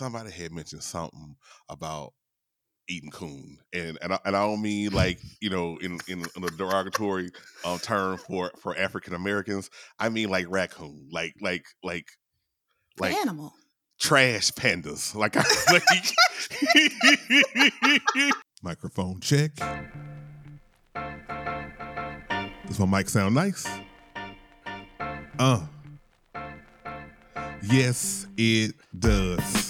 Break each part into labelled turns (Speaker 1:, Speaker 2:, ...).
Speaker 1: somebody had mentioned something about eating coon, and and I, and I don't mean like you know in in, in a derogatory um, term for for African Americans. I mean like raccoon, like like like like
Speaker 2: animal.
Speaker 1: trash pandas. Like, I, like microphone check. Does my mic sound nice? Uh. Yes, it does.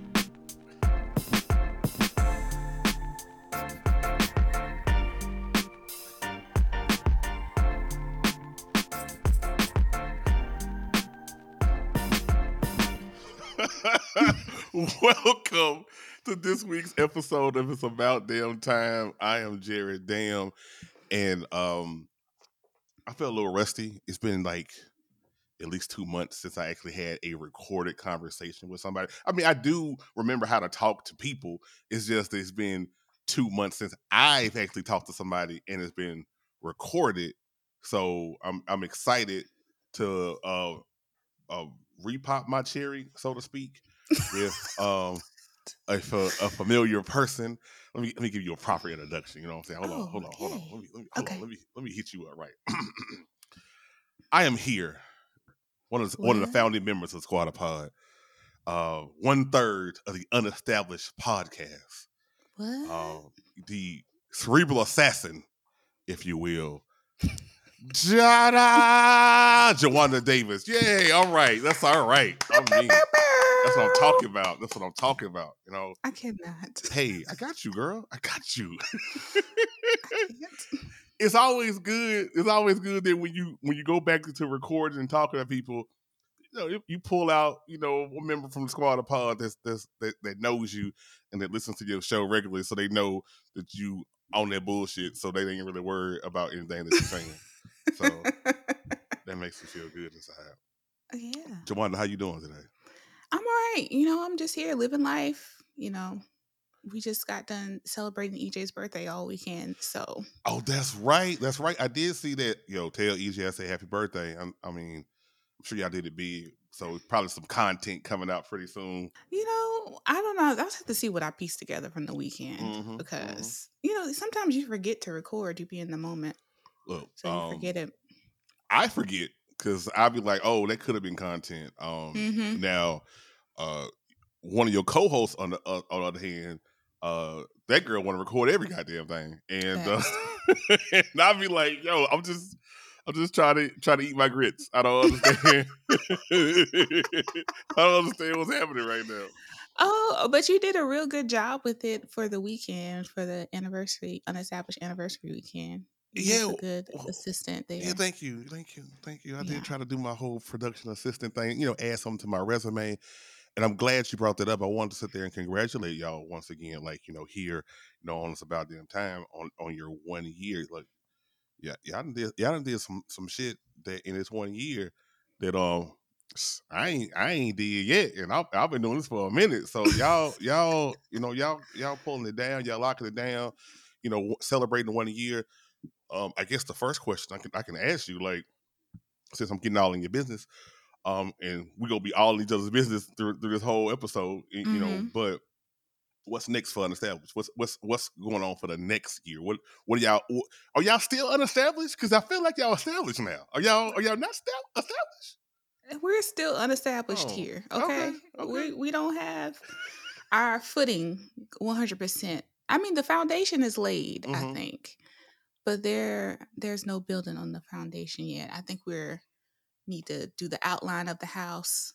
Speaker 1: Welcome to this week's episode of It's About Damn Time. I am Jared Dam, and um, I feel a little rusty. It's been like at least two months since I actually had a recorded conversation with somebody. I mean, I do remember how to talk to people. It's just it's been two months since I've actually talked to somebody and it's been recorded. So I'm I'm excited to uh, uh repop my cherry, so to speak, with um a, a familiar person. Let me let me give you a proper introduction. You know what I'm saying? Hold on,
Speaker 2: Oh,
Speaker 1: hold on, hold on. Let me let me hold
Speaker 2: Okay.
Speaker 1: on, let me let me hit you up right. I am here. One of the, one of the founding members of Squad of Pod. Uh, one third of the unestablished podcast.
Speaker 2: What?
Speaker 1: Um, the cerebral assassin, if you will. Jada Jawanda Davis. Yay, all right. That's all right. I mean, that's what I'm talking about. That's what I'm talking about. You know,
Speaker 2: I cannot.
Speaker 1: hey, I got you, girl. I got you.
Speaker 2: I
Speaker 1: it's always good. It's always good that when you when you go back to recording and talking to people, you know, if you pull out, you know, a member from the squad of pod that's, that's that that knows you and that listens to your show regularly, so they know that you on that bullshit, so they ain't really worried about anything that you're saying. So that makes me feel good inside.
Speaker 2: yeah.
Speaker 1: Jawanda, how you doing today?
Speaker 2: I'm all right. You know, I'm just here living life. You know, we just got done celebrating EJ's birthday all weekend. So,
Speaker 1: Oh, that's right. That's right. I did see that. Yo, tell EJ I say happy birthday. i I mean, I'm sure y'all did it big. So probably some content coming out pretty soon.
Speaker 2: you know, I don't know. I'll have to see what I pieced together from the weekend
Speaker 1: Mhm, mhm.
Speaker 2: because, you know, sometimes you forget to record, you be in the moment.
Speaker 1: Look,
Speaker 2: So you
Speaker 1: um,
Speaker 2: forget it.
Speaker 1: I forget because I'll be like, oh, that could have been content. Um,
Speaker 2: Mhm.
Speaker 1: Now, uh, one of your co-hosts on the uh, on the other hand, uh, that girl want to record every goddamn thing, and uh, and I'll be like, yo, I'm just. I'm just trying to try to eat my grits. I don't understand. I don't understand what's happening right now.
Speaker 2: Oh, but you did a real good job with it for the weekend, for the anniversary, unestablished anniversary weekend.
Speaker 1: Yeah,
Speaker 2: good assistant there.
Speaker 1: Yeah, thank you, thank you, thank you. I
Speaker 2: Yeah.
Speaker 1: did try to do my whole production assistant thing, you know, add something to my resume, and I'm glad you brought that up. I wanted to sit there and congratulate y'all once again, like you know, here, you know, on us about damn time on on your one year. Like, yeah, y'all did y'all did some some shit that in this one year that um I ain't I ain't did yet, and I've, I've been doing this for a minute. So y'all y'all you know y'all y'all pulling it down, y'all locking it down, you know, celebrating one year. Um, I guess the first question I can I can ask you, like, since I'm getting all in your business, um, and we're gonna be all in each other's business through, through this whole episode, you know.
Speaker 2: Mhm.
Speaker 1: But what's next for unestablished? What's what's what's going on for the next year? What what are y'all? Are y'all still unestablished? Because I feel like y'all established now. Are y'all are y'all not still established?
Speaker 2: We're still unestablished
Speaker 1: Oh,
Speaker 2: here.
Speaker 1: okay,
Speaker 2: Okay.
Speaker 1: okay.
Speaker 2: We we don't have our footing 100%. I mean, the foundation is laid, I
Speaker 1: Mhm.
Speaker 2: think. But there there's no building on the foundation yet. I think we're need to do the outline of the house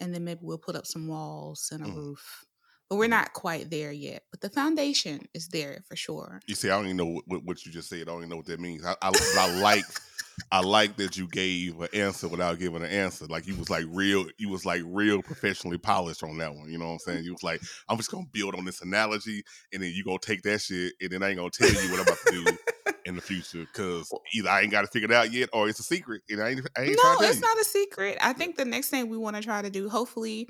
Speaker 2: and then maybe we'll put up some walls and a
Speaker 1: Mm.
Speaker 2: roof. But we're
Speaker 1: Mhm.
Speaker 2: not quite there yet. But the foundation is there for sure.
Speaker 1: You see, I don't even know what- what, what you just said. I don't even know what that means. I, I, I like I like that you gave an answer without giving an answer. Like you was like real, you was like real professionally polished on that one. You know what I'm saying? You was like, I'm just gonna build on this analogy, and then you gonna take that shit, and then I ain't gonna tell you what I'm about to do. In the future because either I ain't got to figure it out yet or it's a secret and I ain't, I ain't
Speaker 2: no, it's not a secret. I think the next thing we want to try to do, hopefully,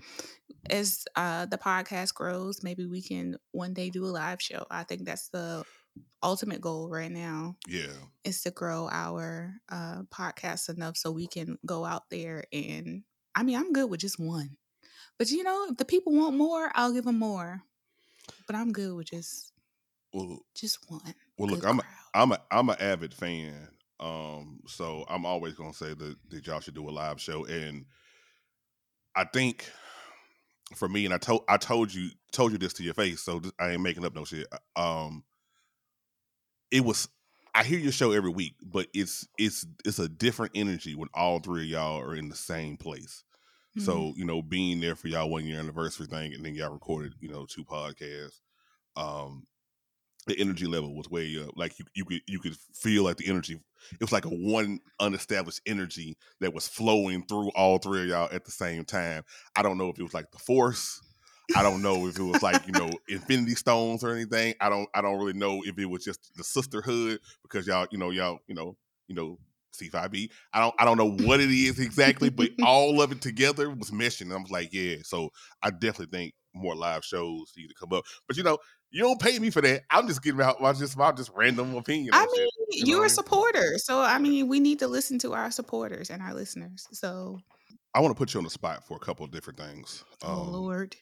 Speaker 2: as uh, the podcast grows, maybe we can one day do a live show. I think that's the ultimate goal right now.
Speaker 1: Yeah.
Speaker 2: Is to grow our uh, podcast enough so we can go out there and, I mean, I'm good with just one. But you know, if the people want more, I'll give them more. But I'm good with just well, just one.
Speaker 1: Well, look, I'm a, I'm a I'm an avid fan, um, so I'm always gonna say that that y'all should do a live show, and I think for me, and I told I told you told you this to your face, so I ain't making up no shit. Uh, um, it was I hear your show every week, but it's it's it's a different energy when all three of y'all are in the same place. Mm-hmm. So you know, being there for y'all one year anniversary thing, and then y'all recorded you know two podcasts. Um, the energy level was way up. Like you, you could you could feel like the energy. It was like a one unestablished energy that was flowing through all three of y'all at the same time. I don't know if it was like the force. I don't know if it was like you know Infinity Stones or anything. I don't I don't really know if it was just the sisterhood because y'all you know y'all you know you know C5B. I don't I don't know what it is exactly, but all of it together was meshing. And I was like, yeah. So I definitely think more live shows need to come up. But you know, you don't pay me for that. I'm just giving out my just my just random opinion.
Speaker 2: I mean, shit, you are a supporter, so I mean, we need to listen to our supporters and our listeners. So
Speaker 1: I want to put you on the spot for a couple of different things.
Speaker 2: Oh um, Lord!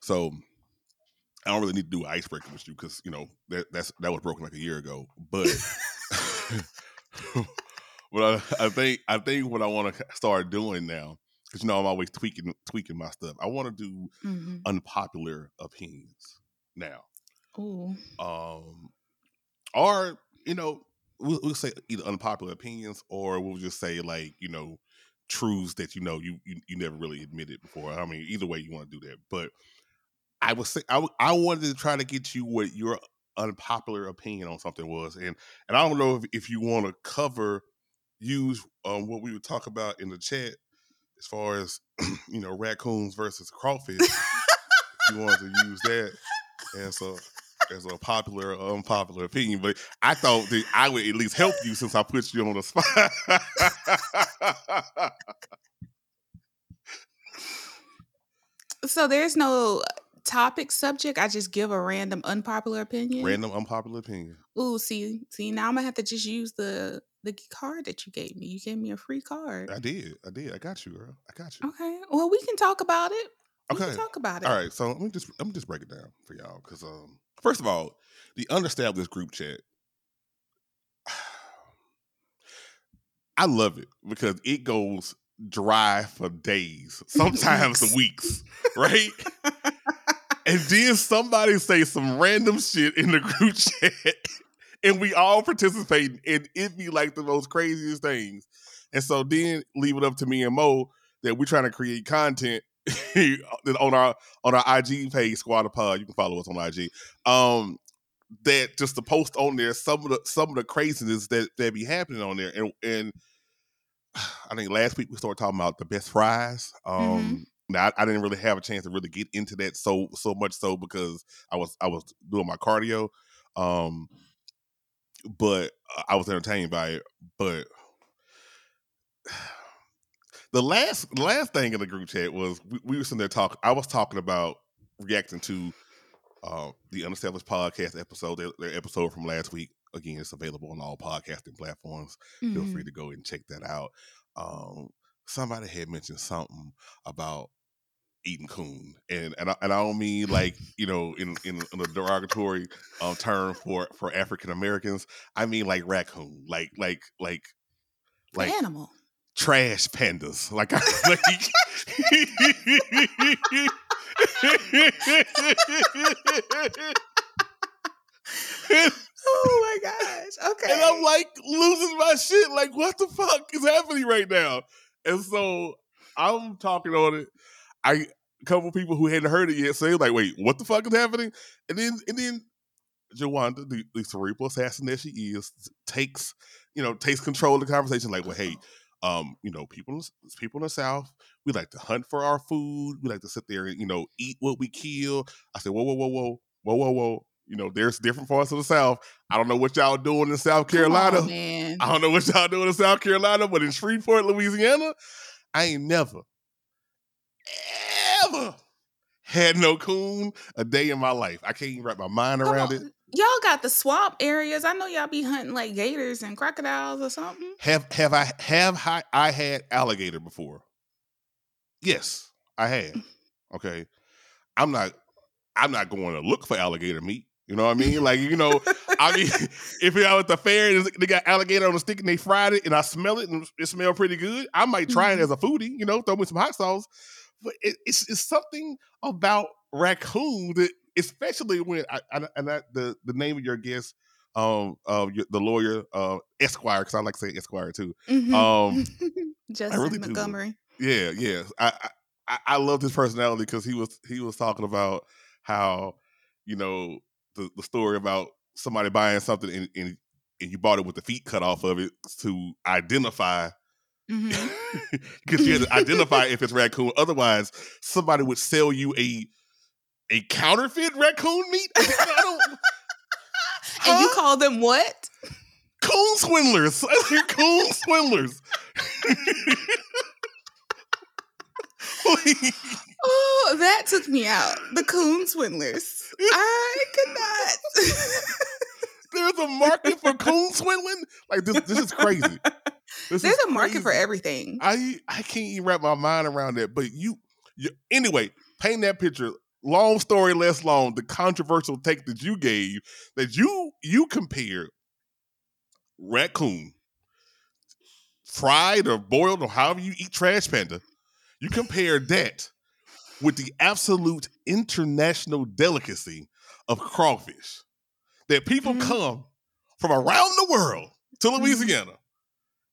Speaker 1: So I don't really need to do icebreaker with you because you know that that's that was broken like a year ago. But but I, I think I think what I want to start doing now because you know I'm always tweaking tweaking my stuff. I want to do mm-hmm. unpopular opinions now. Um, or you know, we'll, we'll, say either unpopular opinions, or we'll just say like you know truths that you know you you, you never really admitted before. I mean, either way you want to do that, but I was say, I I wanted to try to get you what your unpopular opinion on something was, and and I don't know if, if you want to cover use um, what we would talk about in the chat as far as you know raccoons versus crawfish. If you wanted to use that, and so as a popular or unpopular opinion, but I thought that I would at least help you since I put you on the spot.
Speaker 2: so there's no topic subject. I just give a random unpopular opinion.
Speaker 1: Random unpopular opinion.
Speaker 2: Ooh, see, see, now I'm gonna have to just use the the card that you gave me. You gave me a free card.
Speaker 1: I did. I did. I got you, girl. I got you.
Speaker 2: Okay. Well, we can talk about it. We
Speaker 1: okay.
Speaker 2: talk about it.
Speaker 1: All right. So let me just let me just break it down for y'all because um First of all, the unestablished group chat. I love it because it goes dry for days, sometimes weeks, right? and then somebody say some random shit in the group chat, and we all participate, and it be like the most craziest things. And so then leave it up to me and Mo that we're trying to create content on our on our IG page, Squad of Pod. You can follow us on IG. Um, that just to post on there some of the some of the craziness that that be happening on there, and and I think last week we started talking about the best fries. Um, mm-hmm. Now I, I, didn't really have a chance to really get into that so so much so because I was I was doing my cardio. Um, but I was entertained by it. But the last last thing in the group chat was we, we were sitting there talking. I was talking about reacting to uh, the Unestablished podcast episode, their, their, episode from last week. Again, it's available on all podcasting platforms. Mm-hmm. Feel free mm-hmm. to go and check that out. Um, somebody had mentioned something about eating coon, and and I, and I don't mean like you know in in, in a derogatory um, term for for African Americans. I mean like raccoon, like like like
Speaker 2: like animal
Speaker 1: trash pandas. Like, I, like
Speaker 2: oh my gosh. Okay.
Speaker 1: And I'm like losing my shit. Like, what the fuck is happening right now? And so I'm talking on it. I a couple people who hadn't heard it yet say like, wait, what the fuck is happening? And then and then Jawanda, the, the cerebral assassin that she is, takes, you know, takes control of the conversation, like, well, hey, um, you know, people people in the South, we like to hunt for our food. We like to sit there and you know eat what we kill. I said, whoa, whoa, whoa, whoa, whoa, whoa, whoa. You know, there's different parts of the South. I don't know what y'all doing in South Carolina.
Speaker 2: on.
Speaker 1: I don't know what y'all doing in South Carolina, but in Shreveport, Louisiana, I ain't never, ever had no coon a day in my life. I can't even wrap my mind
Speaker 2: Come
Speaker 1: around
Speaker 2: on.
Speaker 1: it.
Speaker 2: Y'all got the swamp areas. I know y'all be hunting like gators and crocodiles or something.
Speaker 1: Have have I have I, I had alligator before? Yes, I had. Okay, I'm not. I'm not going to look for alligator meat. You know what I mean? Like you know, I mean, if you're out at the fair and they got alligator on the stick and they fried it and I smell it and it smells pretty good, I might try it mm-hmm. as a foodie. You know, throw me some hot sauce. But it, it's it's something about raccoon that, especially when I, I and I, the the name of your guest, um, uh, your, the lawyer, uh, Esquire, because I like to say Esquire too.
Speaker 2: Mhm.
Speaker 1: Um,
Speaker 2: Justin
Speaker 1: really do.
Speaker 2: Montgomery.
Speaker 1: Yeah, yeah. I I, I loved his personality because he was he was talking about how you know the the story about somebody buying something and and, and you bought it with the feet cut off of it to identify because you had to identify if it's raccoon. Otherwise, somebody would sell you a a counterfeit raccoon meat. I don't.
Speaker 2: And you call them what?
Speaker 1: Coon swindlers. You're coon swindlers.
Speaker 2: Oh, that took me out. The coon swindlers. I could not.
Speaker 1: There's a market for coon swindling. Like this, this is crazy. This
Speaker 2: There's
Speaker 1: is
Speaker 2: a market for everything.
Speaker 1: I I can't even wrap my mind around that. But you, you anyway, paint that picture. Long story less long. The controversial take that you gave that you you compared raccoon fried or boiled or however you eat trash panda. You compared that with the absolute international delicacy of crawfish that people
Speaker 2: Mhm.
Speaker 1: come from around the world to
Speaker 2: Mhm.
Speaker 1: Louisiana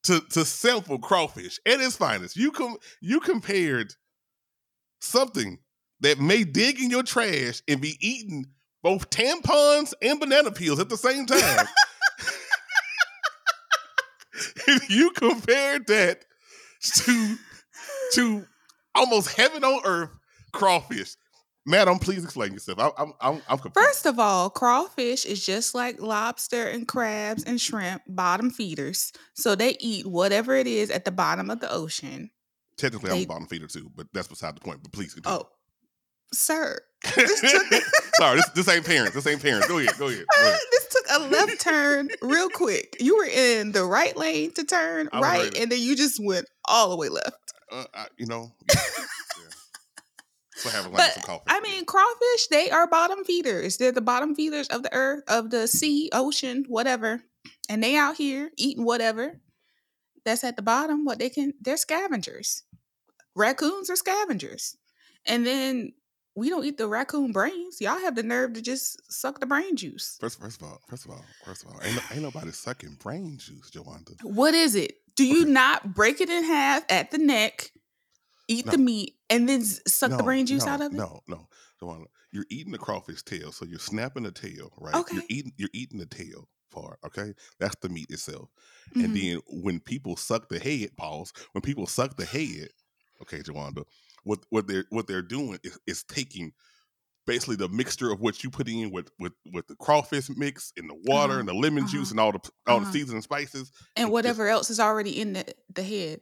Speaker 1: to to sample crawfish at its finest. You com- you compared something that may dig in your trash and be eating both tampons and banana peels at the same time. If you compared that to to almost heaven on earth crawfish. Madam, please explain yourself. I, I'm I'm I'm.
Speaker 2: First of all, crawfish is just like lobster and crabs and shrimp, bottom feeders. So they eat whatever it is at the bottom of the ocean.
Speaker 1: Technically, I'm
Speaker 2: they-
Speaker 1: a bottom feeder too, but that's beside the point. But please continue.
Speaker 2: Oh, sir. this took-
Speaker 1: Sorry, this, this ain't parents. This ain't parents. Go ahead. Go ahead. Go ahead.
Speaker 2: this took a left turn real quick. You were in the right lane to turn
Speaker 1: I was
Speaker 2: right, and then you just went all the way left.
Speaker 1: Uh, I, you know. Yeah, yeah. So having like
Speaker 2: But
Speaker 1: some coffee.
Speaker 2: I mean, crawfish, they are bottom feeders. They're the bottom feeders of the earth, of the sea, ocean, whatever. And they out here eating whatever that's at the bottom. What they can, they're scavengers. Raccoons are scavengers. And then we don't eat the raccoon brains. Y'all have the nerve to just suck the brain juice.
Speaker 1: First, first of all, first of all, first of all, ain't, ain't nobody sucking brain juice, Jawanda.
Speaker 2: What is it? Do you
Speaker 1: Okay.
Speaker 2: not break it in half at the neck, eat the meat, and then suck the brain juice
Speaker 1: no,
Speaker 2: out of it?
Speaker 1: No, no, Joanna, you're eating the crawfish tail, so you're snapping the tail, right?
Speaker 2: Okay.
Speaker 1: You're eating, you're eating the tail part. Okay, that's the meat itself.
Speaker 2: Mhm.
Speaker 1: And then when people suck the head, pause. When people suck the head, okay, Jawanda, what what they're what they're doing is, is taking basically the mixture of what you put in with with with the crawfish mix and the water
Speaker 2: Uh-huh,
Speaker 1: and the lemon juice and all the all the
Speaker 2: uh-huh.
Speaker 1: seasoning spices.
Speaker 2: and
Speaker 1: just-
Speaker 2: whatever else is already in the, the head.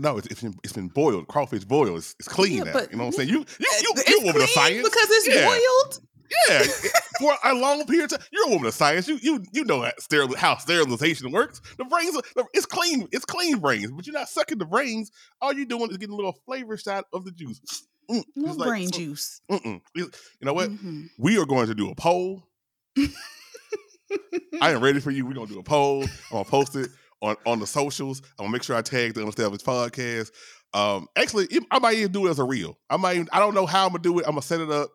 Speaker 1: No, it's, it's been it's been boiled. Crawfish boiled. It's, it's clean
Speaker 2: Yeah,
Speaker 1: now. You know what I'm saying? You you you you're woman of science.
Speaker 2: because it's
Speaker 1: Yeah.
Speaker 2: boiled.
Speaker 1: Yeah, for a long period of time. You're a woman of science. You you you know how, steril- how sterilization works. The brains, are, it's clean. It's clean brains, but you're not sucking the brains. All you're doing is getting a little flavor shot of the juice. Mm, like-
Speaker 2: brain
Speaker 1: so-
Speaker 2: juice.
Speaker 1: Mm-mm. You know what?
Speaker 2: Mhm.
Speaker 1: We are going to do a poll. I am ready for you. We're gonna do a poll. I'm gonna post it on on the socials. I'm gonna make sure I tag the Unestablished Podcast. Um, actually, I might even do it as a reel. I might. Even, I don't know how I'm gonna do it. I'm gonna set it up.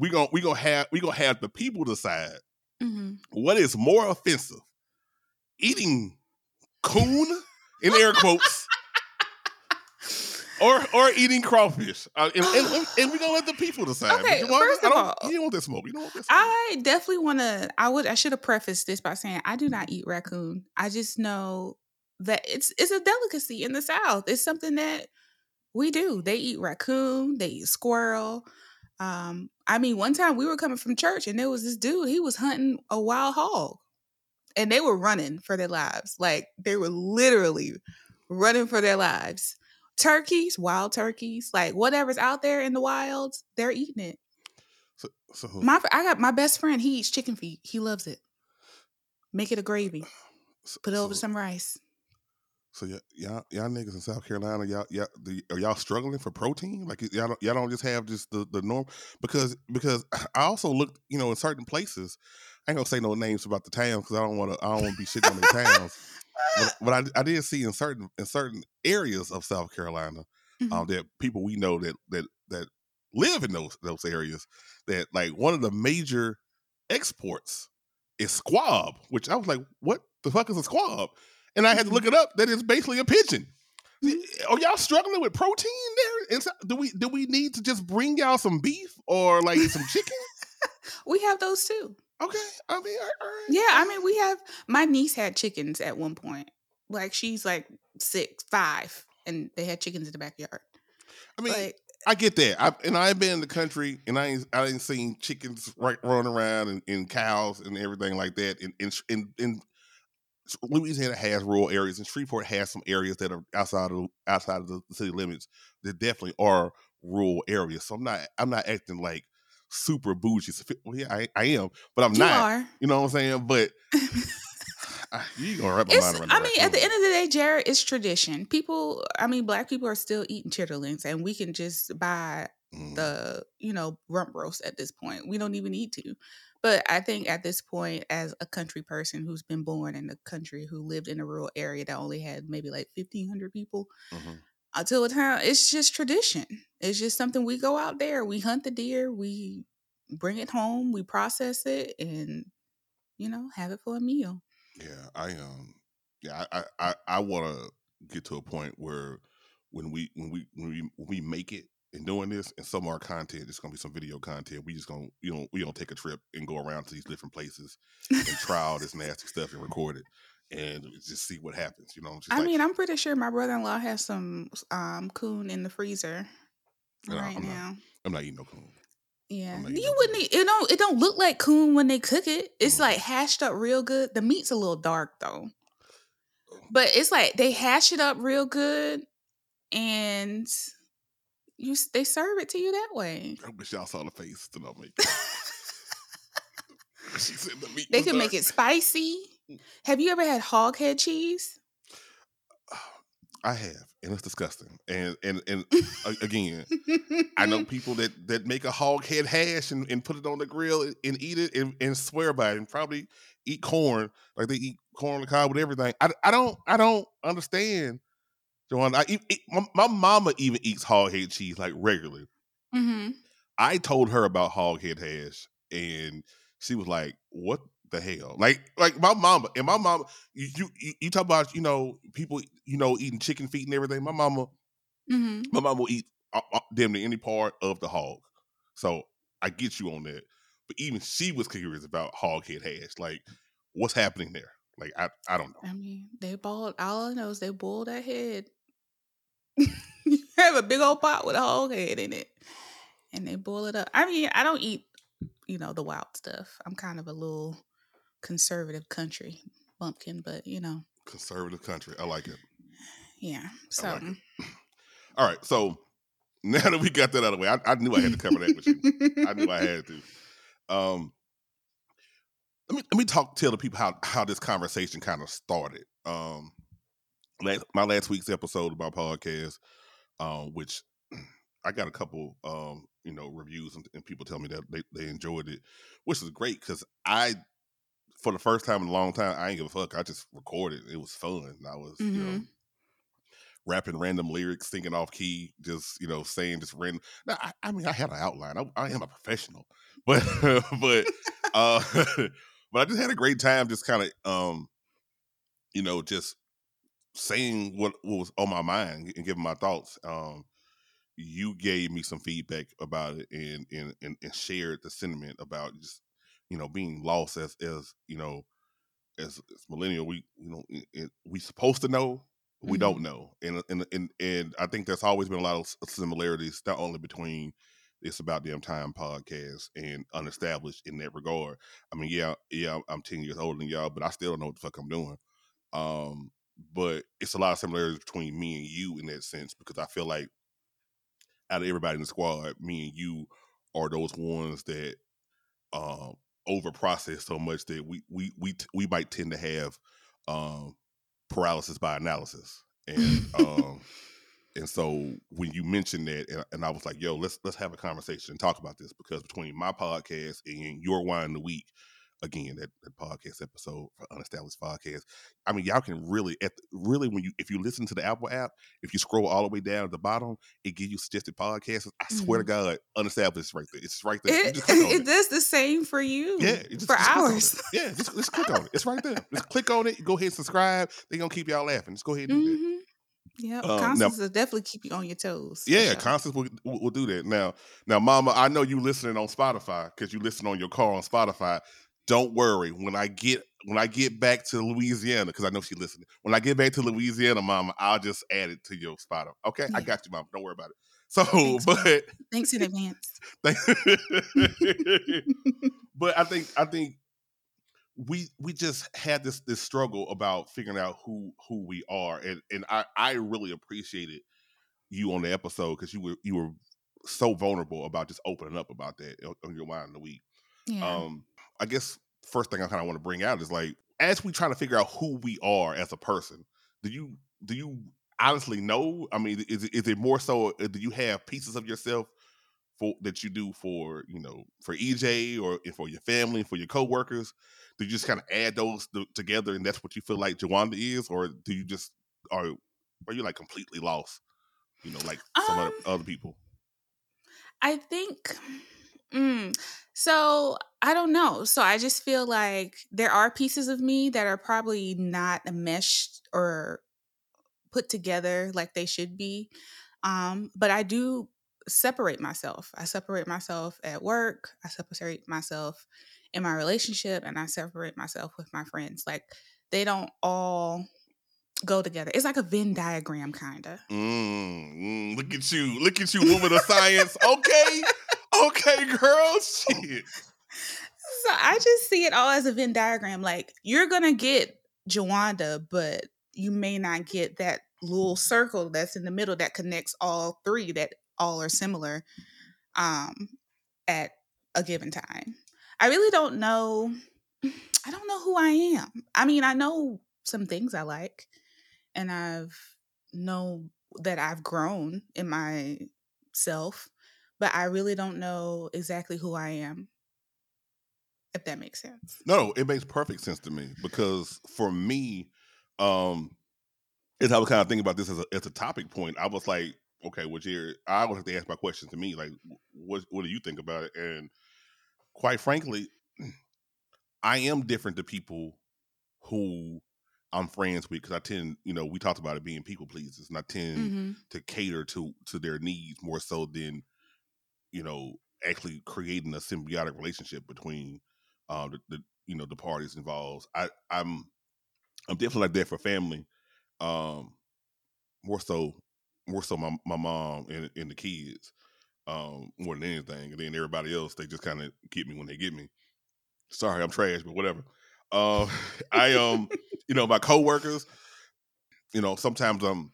Speaker 1: We gonna we gonna have we gonna have the people decide
Speaker 2: Mhm.
Speaker 1: what is more offensive, eating coon in air quotes. Or, or eating crawfish, uh, and, and, and we're gonna let the people decide.
Speaker 2: Okay,
Speaker 1: you want-
Speaker 2: first
Speaker 1: I
Speaker 2: of
Speaker 1: don't-
Speaker 2: all,
Speaker 1: you don't want that smoke. You don't want that smoke.
Speaker 2: I definitely want to. I would. I should have prefaced this by saying I do not eat raccoon. I just know that it's it's a delicacy in the South. It's something that we do. They eat raccoon. They eat squirrel. Um, I mean, one time we were coming from church and there was this dude, he was hunting a wild hog. And they were running for their lives. Like they were literally running for their lives. Turkeys, wild turkeys, like whatever's out there in the wilds, they're eating it.
Speaker 1: So, so
Speaker 2: My I got my best friend, he eats chicken feet. He loves it. Make it a gravy. Put it over
Speaker 1: so-
Speaker 2: some rice.
Speaker 1: So y'all, y'all, y'all niggas in South Carolina, y'all, y'all, the, are y'all struggling for protein? Like y'all don't, y'all don't just have just the the norm because because I also looked, you know, in certain places. I ain't gonna say no names about the towns because I don't want to. I don't want to be shitting on the towns. But, but I, I did see in certain in certain areas of South Carolina
Speaker 2: Mhm.
Speaker 1: um, that people we know that that that live in those those areas that like one of the major exports is squab, which I was like, what the fuck is a squab? And I had to mm-hmm. look it up. That is basically a pigeon. Mm-hmm. Are y'all struggling with protein there? And do we do we need to just bring y'all some beef or like some chicken?
Speaker 2: we have those too.
Speaker 1: Okay, I mean, all right, all right.
Speaker 2: Yeah, I mean, we have. My niece had chickens at one point. Like she's like six, five, and they had chickens in the backyard.
Speaker 1: I mean,
Speaker 2: Like,
Speaker 1: I get that. I, and I've been in the country and I ain't, I ain't seen chickens right running around and, and cows and everything like that. And in, in, in Louisiana has rural areas and Shreveport has some areas that are outside of outside of the city limits that definitely are rural areas. So I'm not I'm not acting like super bougie. Well, yeah, I, I am, but I'm
Speaker 2: you
Speaker 1: not.
Speaker 2: are.
Speaker 1: You know what I'm saying? But I, you gonna wrap my
Speaker 2: It's,
Speaker 1: mind around
Speaker 2: I mean,
Speaker 1: right
Speaker 2: at the end of the day, Jared, it's tradition. People, I mean, black people are still eating chitterlings, and we can just buy
Speaker 1: Mm.
Speaker 2: the, you know, rump roast at this point. We don't even need to. But I think at this point, as a country person who's been born in the country, who lived in a rural area that only had maybe like 1,500 people,
Speaker 1: Mhm.
Speaker 2: until a time, it's just tradition. It's just something we go out there, we hunt the deer, we bring it home, we process it, and, you know, have it for a meal.
Speaker 1: Yeah, I um, yeah, I I I, I want to get to a point where when we when we when we when we make it in doing this, and some of our content, it's gonna be some video content. We just gonna you know we gonna take a trip and go around to these different places and try all this nasty stuff and record it and just see what happens. You know,
Speaker 2: I
Speaker 1: like,
Speaker 2: mean, I'm pretty sure my brother-in-law has some um coon in the freezer
Speaker 1: No,
Speaker 2: right
Speaker 1: I'm not.
Speaker 2: now.
Speaker 1: I'm not eating no coon.
Speaker 2: Yeah, you wouldn't. Eat, you know, it don't look like coon when they cook it. It's
Speaker 1: Mhm.
Speaker 2: like hashed up real good. The meat's a little dark though, but it's like they hash it up real good, and you they serve it to you that way.
Speaker 1: I wish y'all saw the face that I make. she said the meat.
Speaker 2: They can make it spicy. Have you ever had hog head cheese?
Speaker 1: I have, and it's disgusting. And and and again, I know people that that make a hog head hash and, and put it on the grill and, and eat it and, and swear by it and probably eat corn like they eat corn on the cob with everything. I, I don't I don't understand. Joanne, I eat, eat- my, my mama even eats hog head cheese like regularly.
Speaker 2: hmm
Speaker 1: I told her about hog head hash and she was like, "What the hell?" Like like my mama and my mama. You you, you- talk about you know people you know eating chicken feet and everything. My mama
Speaker 2: hmm
Speaker 1: my mom will eat uh, uh, damn near any part of the hog. So I get you on that. But even she was curious about hog head hash. Like, what's happening there? Like, I, I don't know.
Speaker 2: I mean, they boiled. All I know is they boiled that head. You have a big old pot with a whole head in it, and they boil it up. I mean, I don't eat, you know, the wild stuff. I'm kind of a little conservative country bumpkin, but you know,
Speaker 1: Conservative country. I like it.
Speaker 2: yeah. So
Speaker 1: like it. All right. So now that we got that out of the way, I, I knew I had to cover that with you. I knew I had to. Um, let me let me talk tell the people how how this conversation kind of started. Um, my last week's episode of my podcast, um, which I got a couple, um, you know, reviews and, and people tell me that they, they enjoyed it, which is great because I, for the first time in a long time, I ain't give a fuck. I just recorded. It was fun. I was, you know, rapping random lyrics, thinking off key, just you know, saying just random. Now, I, I mean, I had an outline. I, I am a professional, but but uh, but I just had a great time, just kind of, um, you know, just saying what, what was on my mind and giving my thoughts. Um, you gave me some feedback about it and and and, and shared the sentiment about just you know being lost as as you know as, as millennial we you know it, it- we supposed to know we don't know and, and and and I think there's always been a lot of similarities not only between It's about damn time podcast and unestablished in that regard. I mean, yeah, yeah, I'm 10 years older than y'all, but I still don't know what the fuck I'm doing. Um, but it's a lot of similarities between me and you in that sense because I feel like out of everybody in the squad, me and you are those ones that um over process so much that we we we we might tend to have um paralysis by analysis. And um and so when you mentioned that and, and, i was like yo let's let's have a conversation and talk about this because between my podcast and your wine the week again that, that podcast episode for unestablished podcast i mean y'all can really at really when you if you listen to the apple app if you scroll all the way down at the bottom it gives you suggested podcasts i mm-hmm. swear to mm-hmm. god unestablished right there it's right there
Speaker 2: it, it does the same for you
Speaker 1: yeah
Speaker 2: just, for just hours
Speaker 1: yeah just, just click on it it's right there just click on it go ahead and subscribe they're gonna keep y'all laughing just go ahead and do mm-hmm. that
Speaker 2: yeah, um, Constance will definitely keep you on your toes.
Speaker 1: Yeah, sure. Constance will, will, will do that. Now, now, Mama, I know you listening on Spotify because you listen on your car on Spotify don't worry. When I get when I get back to Louisiana, because I know she's listening. When I get back to Louisiana, Mama, I'll just add it to your spot. Okay, yeah. I got you, Mama. Don't worry about it. So,
Speaker 2: thanks,
Speaker 1: but
Speaker 2: thanks in advance.
Speaker 1: but I think I think we we just had this this struggle about figuring out who who we are, and and I I really appreciated you on the episode because you were you were so vulnerable about just opening up about that on your mind in the week. Yeah. Um, I guess first thing I kind of want to bring out is like as we try to figure out who we are as a person. Do you do you honestly know? I mean, is is it more so? Uh, do you have pieces of yourself for that you do for you know for EJ or for your family, for your coworkers? Do you just kind of add those together, and that's what you feel like Jawanda is, or do you just are are you like completely lost? You know, like some um, other, other people.
Speaker 2: I think Mm. So I don't know. So I just feel like there are pieces of me that are probably not meshed or put together like they should be. Um, but I do separate myself. I separate myself at work. I separate myself in my relationship, and I separate myself with my friends. Like they don't all go together. It's like a Venn diagram, kind of.
Speaker 1: Mm, mm, look at you, look at you, woman of science. Okay, okay, girl. Shit.
Speaker 2: So I just see it all as a Venn diagram. Like you're gonna get Jawanda, but you may not get that little circle that's in the middle that connects all three that all are similar um at a given time. I really don't know I don't know who I am. I mean, I know some things I like and I've know that I've grown in myself but I really don't know exactly who I am. If that makes sense.
Speaker 1: No, it makes perfect sense to me because for me, um, as I was kind of thinking about this as a, as a topic point, I was like, okay, well, Jared, I always have to ask my question to me, like, what what do you think about it? And quite frankly, I am different to people who I'm friends with because I tend, you know, we talked about it being people pleasers, and I tend mm-hmm. to cater to to their needs more so than you know, actually creating a symbiotic relationship between uh, the, the, you know the parties involved. I I'm I'm definitely like that for family. Um, more so more so my my mom and, and the kids um, more than anything, and then everybody else they just kind of get me when they get me. Sorry, I'm trash, but whatever. Uh, I um, you know, my coworkers, you know, sometimes I'm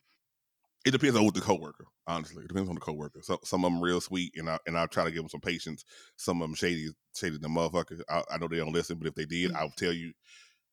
Speaker 1: it depends on what the coworker. Honestly, it depends on the coworker. So, some of them real sweet, and I and I try to give them some patience. Some of them shady, shady the motherfucker. I, I know they don't listen, but if they did, mm. I'll tell you,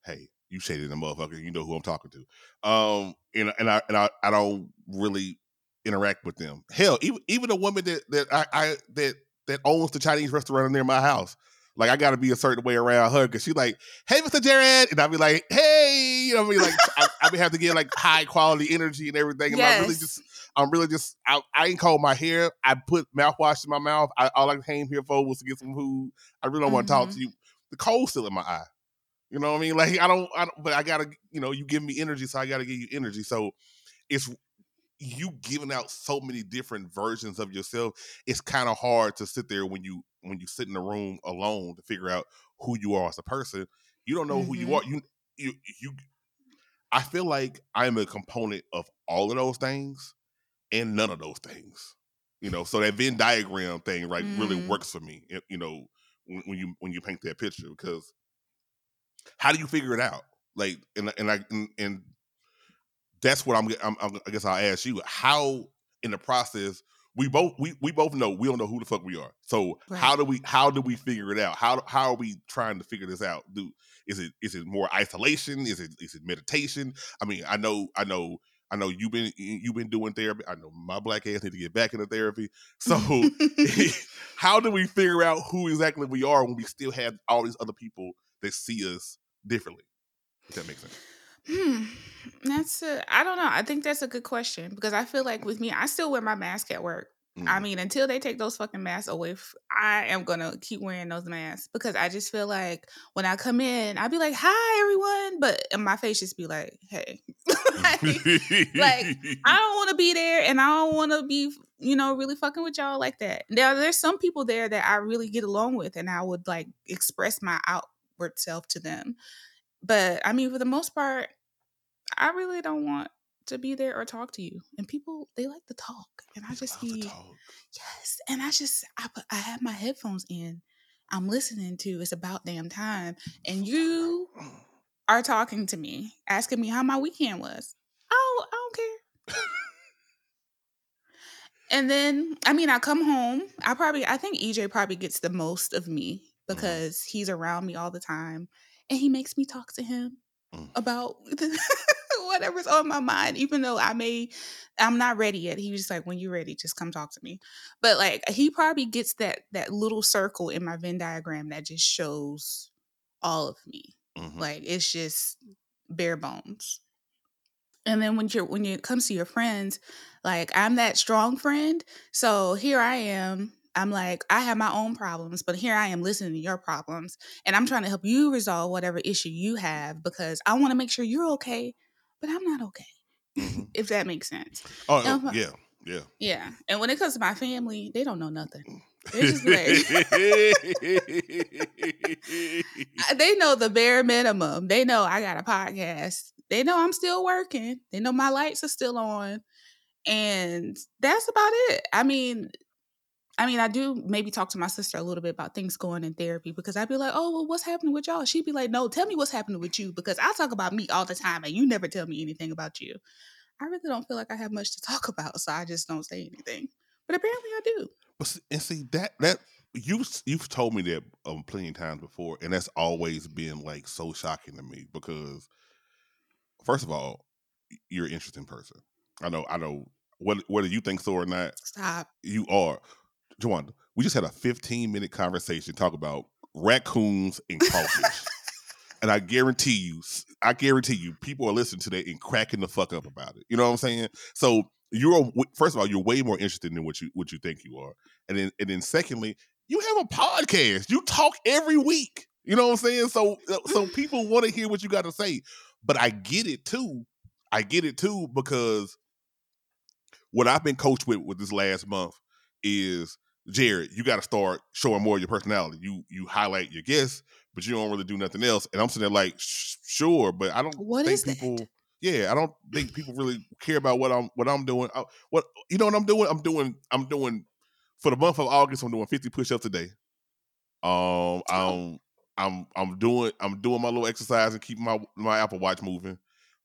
Speaker 1: hey, you shady the motherfucker. You know who I'm talking to. Um, and and I and I, I don't really interact with them. Hell, even even a woman that that I, I that that owns the Chinese restaurant near my house. Like I got to be a certain way around her because she's like, "Hey, Mr. Jared," and I'll be like, "Hey," you know, what I mean, like I, I have to get like high quality energy and everything. And yes. I'm really just, I'm really just, I, I ain't cold my hair. I put mouthwash in my mouth. I, all I came here for was to get some food. I really don't mm-hmm. want to talk to you. The cold still in my eye. You know what I mean? Like I don't, I don't, but I gotta, you know, you give me energy, so I gotta give you energy. So it's you giving out so many different versions of yourself, it's kind of hard to sit there when you when you sit in the room alone to figure out who you are as a person. You don't know mm-hmm. who you mm-hmm. are. You you you. I feel like I'm a component of all of those things and none of those things. You know, so that Venn diagram thing, right, really
Speaker 2: Mm.
Speaker 1: works for me. You know, when, when you when you paint that picture, because how do you figure it out? Like, and and I and, and that's what I'm, I'm, I'm. I guess I'll ask you how in the process we both we we both know we don't know who the fuck we are. So how do we how do we figure it out? How how are we trying to figure this out? Do is it is it more isolation? Is it is it meditation? I mean, I know I know I know you've been you've been doing therapy. I know my black ass need to get back into therapy. So how do we figure out who exactly we are when we still have all these other people that see us differently? If that makes sense.
Speaker 2: Hmm. That's a, I don't know. I think that's a good question because I feel like with me, I still wear my mask at work. I
Speaker 1: Mhm.
Speaker 2: mean, until they take those fucking masks away, I am gonna keep wearing those masks because I just feel like when I come in, I'd be like, "Hi, everyone," but my face just be like, "Hey." like, like, I don't want to be there, and I don't want to be, you know, really fucking with y'all like that. Now, there's some people there that I really get along with, and I would like express my outward self to them. But I mean, for the most part, I really don't want to be there or talk to you. And people, they like to talk, and I just be yes. And I just, I put, I have my headphones in. I'm listening to it's about damn time, and you are talking to me, asking me how my weekend was. Oh, I don't care. And then, I mean, I come home. I probably, I think EJ probably gets the most of me because he's around me all the time and he makes me talk to him
Speaker 1: Mm.
Speaker 2: about whatever's on my mind, even though I may, I'm not ready yet. He was just like, when you're ready, just come talk to me. But like, he probably gets that, that little circle in my Venn diagram that just shows all of me.
Speaker 1: Mhm.
Speaker 2: Like, it's just bare bones. And then when you're when it comes to your friends, like I'm that strong friend. So here I am. I'm like, I have my own problems, but here I am listening to your problems. And I'm trying to help you resolve whatever issue you have because I want to make sure you're okay, but I'm not okay.
Speaker 1: Mhm.
Speaker 2: If that makes sense.
Speaker 1: Oh,
Speaker 2: Now,
Speaker 1: yeah, yeah.
Speaker 2: Yeah. And when it comes to my family, they don't know nothing. They just like they know the bare minimum. They know I got a podcast. They know I'm still working. They know my lights are still on. And that's about it. I mean, I mean, I do maybe talk to my sister a little bit about things going in therapy because I'd be like, oh, well, what's happening with y'all? She'd be like, no, tell me what's happening with you because I talk about me all the time and you never tell me anything about you. I really don't feel like I have much to talk about, so I just don't say anything. But apparently I do.
Speaker 1: But see, and see that that you you've told me that um, plenty of times before, and that's always been like so shocking to me because first of all, you're an interesting person. I know, I know. Whether whether you think so or not,
Speaker 2: Stop.
Speaker 1: you are. Joanna, we just had a 15 minute conversation talk about raccoons and crawfish. and I guarantee you, I guarantee you, people are listening to that and cracking the fuck up about it. You know what I'm saying? So you're first of all, you're way more interested than what you what you think you are, and then and then secondly, you have a podcast. You talk every week. You know what I'm saying? So uh, so people want to hear what you got to say, but I get it too. I get it too because what I've been coached with with this last month is Jared, you got to start showing more of your personality. You you highlight your guests, but you don't really do nothing else. And I'm sitting there like, sure, but I don't
Speaker 2: What
Speaker 1: think
Speaker 2: is that?
Speaker 1: Yeah, I don't think people really care about what I'm what I'm doing. I, what you know what I'm doing? I'm doing I'm doing for the month of August. I'm doing 50 push-ups a day. Um,
Speaker 2: Oh.
Speaker 1: I'm I'm I'm doing I'm doing my little exercise and keeping my my Apple Watch moving.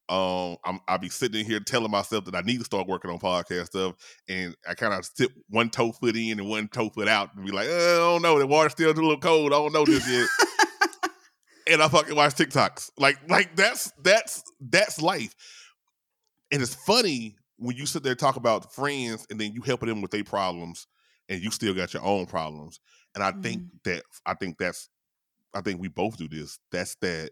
Speaker 1: Um, I'm I'll be sitting here telling myself that I need to start working on podcast stuff, and I kind of tip one toe foot in and one toe foot out, and be like, "Uh, I don't know, the water's still a little cold. I don't know this yet. and I fucking watch TikToks. Like, like that's that's that's life. And it's funny when you sit there and talk about friends, and then you helping them with their problems, and you still got your own problems. And I think that I think that's I think we both do this. That's that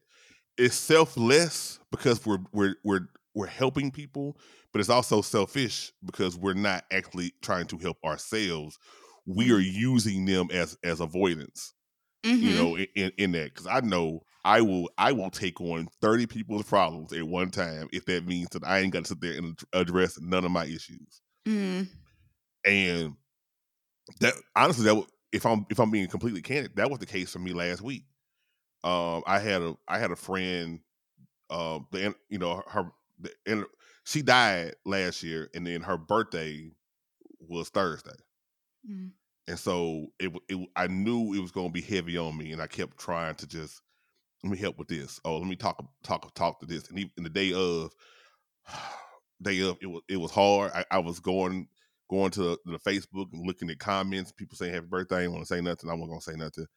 Speaker 1: it's selfless because we're we're we're we're helping people, but it's also selfish because we're not actually trying to help ourselves. We are using them as as avoidance you
Speaker 2: Mhm.
Speaker 1: know, in, in, that. Because I know I will I will take on 30 people's problems at one time if that means that I ain't got to sit there and address none of my issues.
Speaker 2: Mm.
Speaker 1: And that honestly, that if I'm if I'm being completely candid, that was the case for me last week. Um, I had a I had a friend, uh, the you know her the, and she died last year, and then her birthday was Thursday.
Speaker 2: Mm.
Speaker 1: and so it, it I knew it was going to be heavy on me, and I kept trying to just let me help with this. Oh, let me talk talk talk to this. And even in the day of day of it was it was hard. I, I was going going to the Facebook and looking at comments, people saying happy birthday. I didn't want to say nothing. I wasn't gonna say nothing.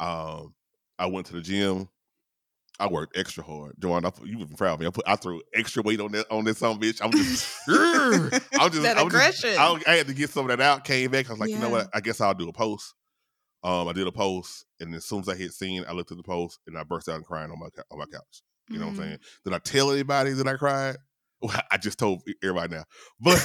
Speaker 1: Um, I went to the gym. I worked extra hard, Jawanda. I, you was proud of me. I put I threw extra weight on that on this some bitch. I'm just, I'm just,
Speaker 2: That
Speaker 1: I'm just- I, I had to get some of that out. Came back. I was like, you know what? I guess I'll do a post. Um, I did a post, and as soon as I hit scene, I looked at the post and I burst out and crying on my on my couch. You know what I'm
Speaker 2: Mhm.
Speaker 1: saying? Did I tell anybody that I cried? Well, I just told everybody now, but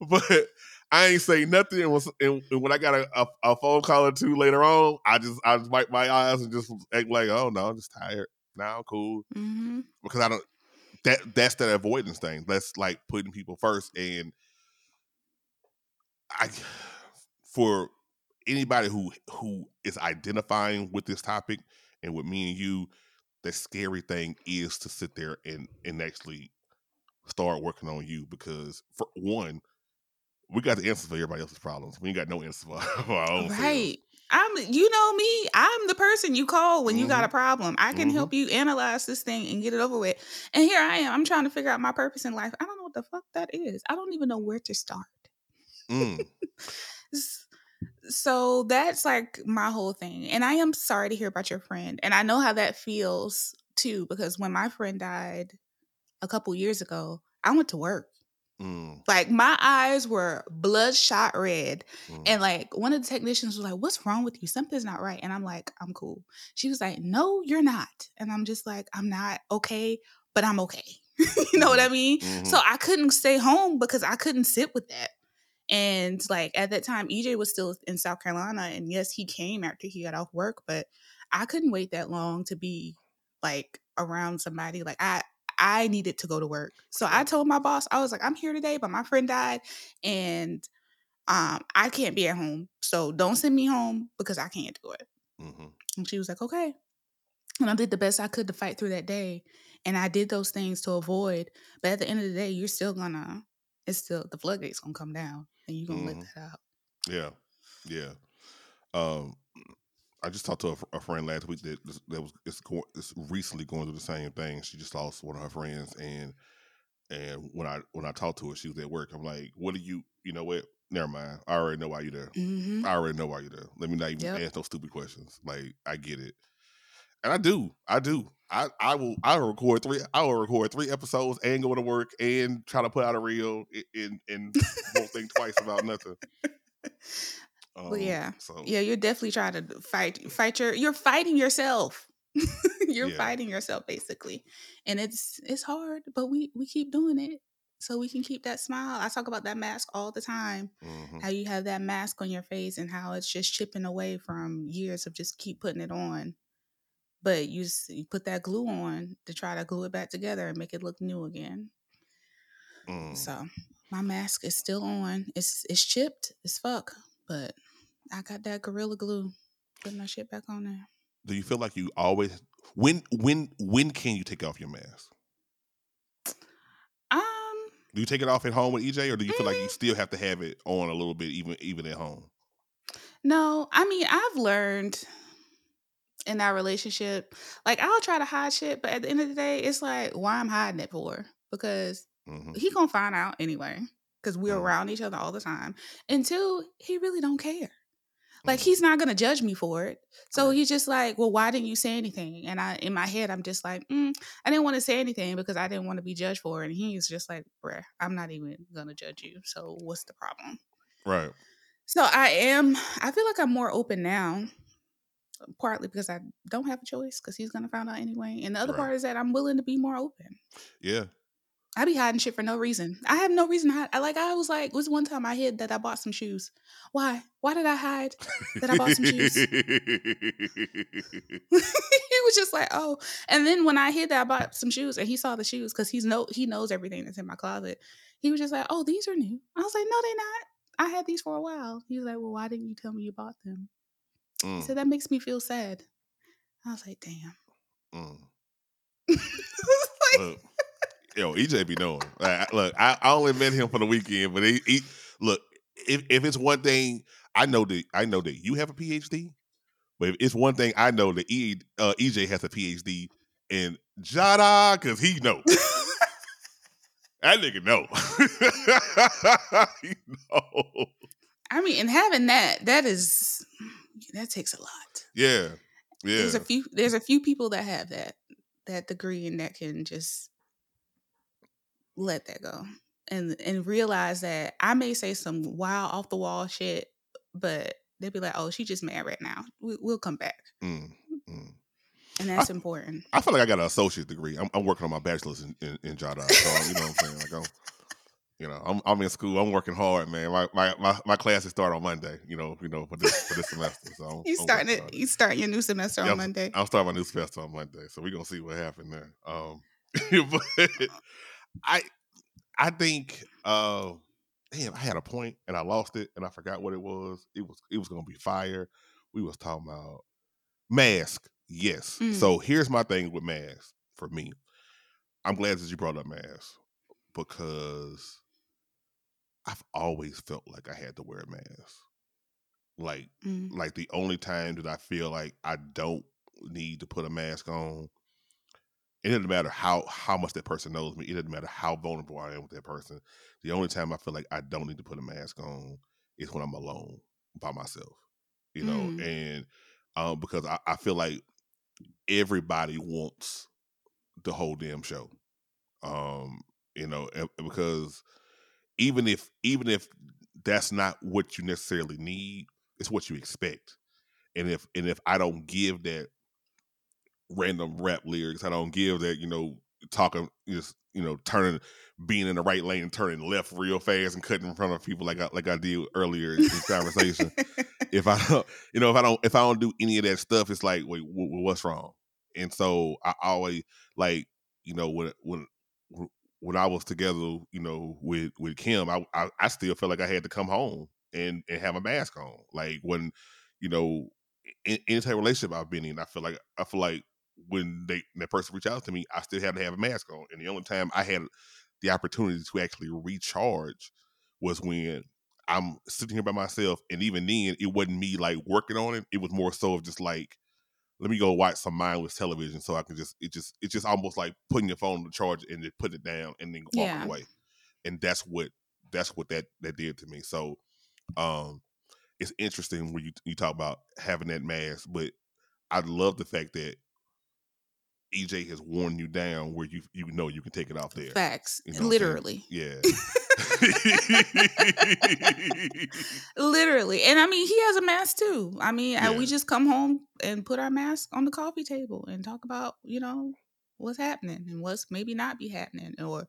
Speaker 1: but I ain't say nothing. And, was, and, and when I got a, a, a phone call or two later on, I just I just wiped my eyes and just act like, oh no, I'm just tired. Now I'm cool
Speaker 2: Mhm.
Speaker 1: because I don't. That that's that avoidance thing. That's like putting people first. And I, for anybody who who is identifying with this topic and with me and you, the scary thing is to sit there and and actually start working on you because for one, we got the answers for everybody else's problems. We ain't got no answers for our own.
Speaker 2: Right. I'm you know me, I'm the person you call when you got a problem. I can
Speaker 1: Mhm.
Speaker 2: help you analyze this thing and get it over with. And here I am. I'm trying to figure out my purpose in life. I don't know what the fuck that is. I don't even know where to start.
Speaker 1: Mm,
Speaker 2: So that's like my whole thing. And I am sorry to hear about your friend. And I know how that feels too, because when my friend died a couple years ago, I went to work.
Speaker 1: Mm,
Speaker 2: Like my eyes were bloodshot red.
Speaker 1: mm.
Speaker 2: And like one of the technicians was like, What's wrong with you? Something's not right. And I'm like, I'm cool. She was like, No, you're not. And I'm just like, I'm not okay, but I'm okay. you know what I mean?
Speaker 1: Mhm.
Speaker 2: So I couldn't stay home because I couldn't sit with that. And like at that time, EJ was still in South Carolina. And yes, he came after he got off work, but I couldn't wait that long to be like around somebody. Like I I needed to go to work. So I told my boss, I was like, I'm here today, but my friend died and um I can't be at home. So don't send me home because I can't do it.
Speaker 1: Mhm.
Speaker 2: And she was like, okay. And I did the best I could to fight through that day. And I did those things to avoid. But at the end of the day, you're still gonna, it's still, the floodgates gonna come down and you're gonna
Speaker 1: Mhm.
Speaker 2: let that out.
Speaker 1: Yeah, yeah. Um, I just talked to a, a friend last week that that was go, is recently going through the same thing. She just lost one of her friends, and and when I when I talked to her, she was at work. I'm like, "What do you? You know what? Never mind. I already know why you're there.
Speaker 2: Mm-hmm.
Speaker 1: I already know why you're there. Let me not even
Speaker 2: Yep.
Speaker 1: ask those stupid questions. Like, I get it, and I do. I do. I I will. I will record three. I will record three episodes and go to work and try to put out a reel and and, and won't think twice about nothing.
Speaker 2: Well,
Speaker 1: Um,
Speaker 2: yeah.
Speaker 1: So
Speaker 2: Yeah, you're definitely trying to fight, fight your, you're fighting yourself. you're
Speaker 1: Yeah.
Speaker 2: fighting yourself basically. And it's, it's hard, but we, we keep doing it so we can keep that smile. I talk about that mask all the time.
Speaker 1: mhm.
Speaker 2: how you have that mask on your face and how it's just chipping away from years of just keep putting it on. But you, you put that glue on to try to glue it back together and make it look new again.
Speaker 1: Mm.
Speaker 2: So my mask is still on. It's it's chipped as fuck, but I got that gorilla glue. Putting my shit back on there.
Speaker 1: Do you feel like you always when when when can you take off your mask?
Speaker 2: Um,
Speaker 1: Do you take it off at home with EJ, or do you feel like you
Speaker 2: Mm.
Speaker 1: still have to have it on a little bit even even at home?
Speaker 2: no, I mean I've learned in that relationship, like I'll try to hide shit, but at the end of the day, it's like why I'm hiding it for because
Speaker 1: hmm
Speaker 2: he gonna find out anyway because we're
Speaker 1: Mhm.
Speaker 2: around each other all the time. And two, he really don't care. Like
Speaker 1: Mhm.
Speaker 2: he's not gonna judge me for it. So he's just like, well, why didn't you say anything? And I, in my head, I'm just like, mm, I didn't want to say anything because I didn't want to be judged for it. And he's just like, bruh, I'm not even gonna judge you. So what's the problem?
Speaker 1: Right.
Speaker 2: So I am. I feel like I'm more open now. Partly because I don't have a choice because he's gonna find out anyway. And the other
Speaker 1: Right.
Speaker 2: part is that I'm willing to be more open.
Speaker 1: Yeah.
Speaker 2: I be hiding shit for no reason. I have no reason to hide. I like I was like, was one time I hid that I bought some shoes. Why? Why did I hide that I bought some shoes? he was just like, oh. And then when I hid that I bought some shoes and he saw the shoes because he's no he knows everything that's in my closet. He was just like, oh, these are new. I was like, no, they're not. I had these for a while. He was like, well, why didn't you tell me you bought them? He
Speaker 1: Mm,
Speaker 2: said that makes me feel sad. I was like, damn.
Speaker 1: mm.
Speaker 2: Like,
Speaker 1: yo, EJ be knowing. Like, look, I, I only met him for the weekend, but he, he look, if if it's one thing, I know that I know that you have a PhD, but if it's one thing I know that e, uh, EJ has a PhD in Jada because he know. that nigga know. he know.
Speaker 2: I mean, and having that, that is that takes a lot.
Speaker 1: Yeah. Yeah.
Speaker 2: There's a few there's a few people that have that that degree and that can just let that go. And and realize that I may say some wild off the wall shit, but they'd be like, "Oh, she just mad right now. We, will come back."
Speaker 1: Mm, mm.
Speaker 2: And that's I, important.
Speaker 1: I feel like I got an associate degree. I'm, I'm working on my bachelor's in, in, in Jada. So, you know what I'm saying? Like, I'm, you know, I'm, I'm in school. I'm working hard, man. My, my my my classes start on Monday. You know, you know for this for this semester. So I'm,
Speaker 2: you starting it. You starting your new semester yeah, on Monday.
Speaker 1: I'll start my new semester on Monday. So we're gonna see what happens there. Um, but I I think uh, damn, I had a point and I lost it and I forgot what it was. It was it was gonna be fire. We was talking about mask. Yes. Mm. So here's my thing with mask for me. I'm glad that you brought up mask because I've always felt like I had to wear a mask. Like mm. like the only time that I feel like I don't need to put a mask on it doesn't matter how how much that person knows me. It doesn't matter how vulnerable I am with that person. The only time I feel like I don't need to put a mask on is when I'm alone by myself. You know, mm. and um, because I, I feel like everybody wants the whole damn show. Um, you know, because even if even if that's not what you necessarily need, it's what you expect. And if and if I don't give that random rap lyrics. I don't give that, you know, talking just, you know, turning being in the right lane, and turning left real fast and cutting in front of people like I like I did earlier in this conversation. if I don't, you know, if I don't if I don't do any of that stuff, it's like, wait, w- what's wrong? And so I always like, you know, when when when I was together, you know, with with Kim, I I, I still felt like I had to come home and and have a mask on. Like when, you know, in, any type of relationship I've been in, I feel like I feel like when they that person reached out to me, I still had to have a mask on. And the only time I had the opportunity to actually recharge was when I'm sitting here by myself. And even then, it wasn't me like working on it. It was more so of just like, let me go watch some mindless television so I can just it just it's just almost like putting your phone to charge and then put it down and then walking yeah. away. And that's what that's what that that did to me. So um it's interesting when you you talk about having that mask, but I love the fact that EJ has worn you down where you you know you can take it off there.
Speaker 2: Facts. You know Literally.
Speaker 1: Yeah.
Speaker 2: Literally. And I mean, he has a mask too. I mean, yeah. we just come home and put our mask on the coffee table and talk about, you know, what's happening and what's maybe not be happening or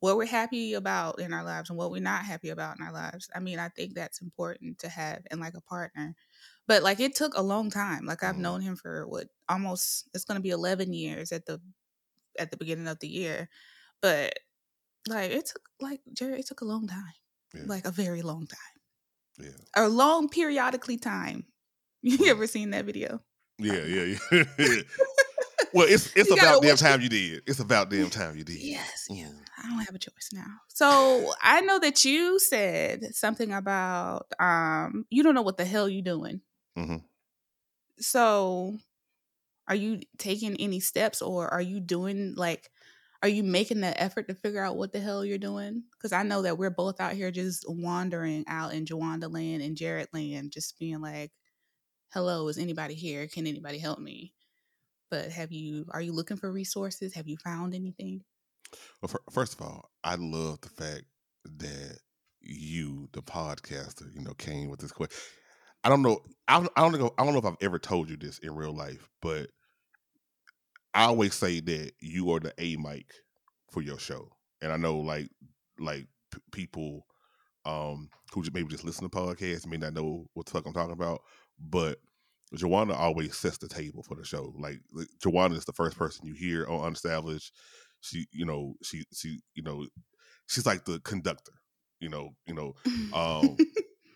Speaker 2: what we're happy about in our lives and what we're not happy about in our lives. I mean, I think that's important to have and like a partner but like it took a long time. Like I've mm. known him for what almost it's gonna be eleven years at the at the beginning of the year. But like it took like Jerry, it took a long time. Yeah. Like a very long time.
Speaker 1: Yeah.
Speaker 2: A long periodically time. You ever seen that video?
Speaker 1: Yeah, yeah, yeah. well, it's it's you about damn time you did. It's about damn time you did.
Speaker 2: Yes, yeah. I don't have a choice now. So I know that you said something about um you don't know what the hell you're doing. Mm-hmm. So, are you taking any steps, or are you doing like, are you making the effort to figure out what the hell you're doing? Because I know that we're both out here just wandering out in Jawanda land and Jared land, just being like, "Hello, is anybody here? Can anybody help me?" But have you? Are you looking for resources? Have you found anything?
Speaker 1: Well, for, first of all, I love the fact that you, the podcaster, you know, came with this question. I don't know. I don't, I don't know. I don't know if I've ever told you this in real life, but I always say that you are the A mic for your show, and I know like like p- people um who just maybe just listen to podcasts may not know what the fuck I'm talking about, but Jawanda always sets the table for the show. Like Jawanda is the first person you hear on Unestablished. She, you know, she, she, you know, she's like the conductor. You know, you know, um,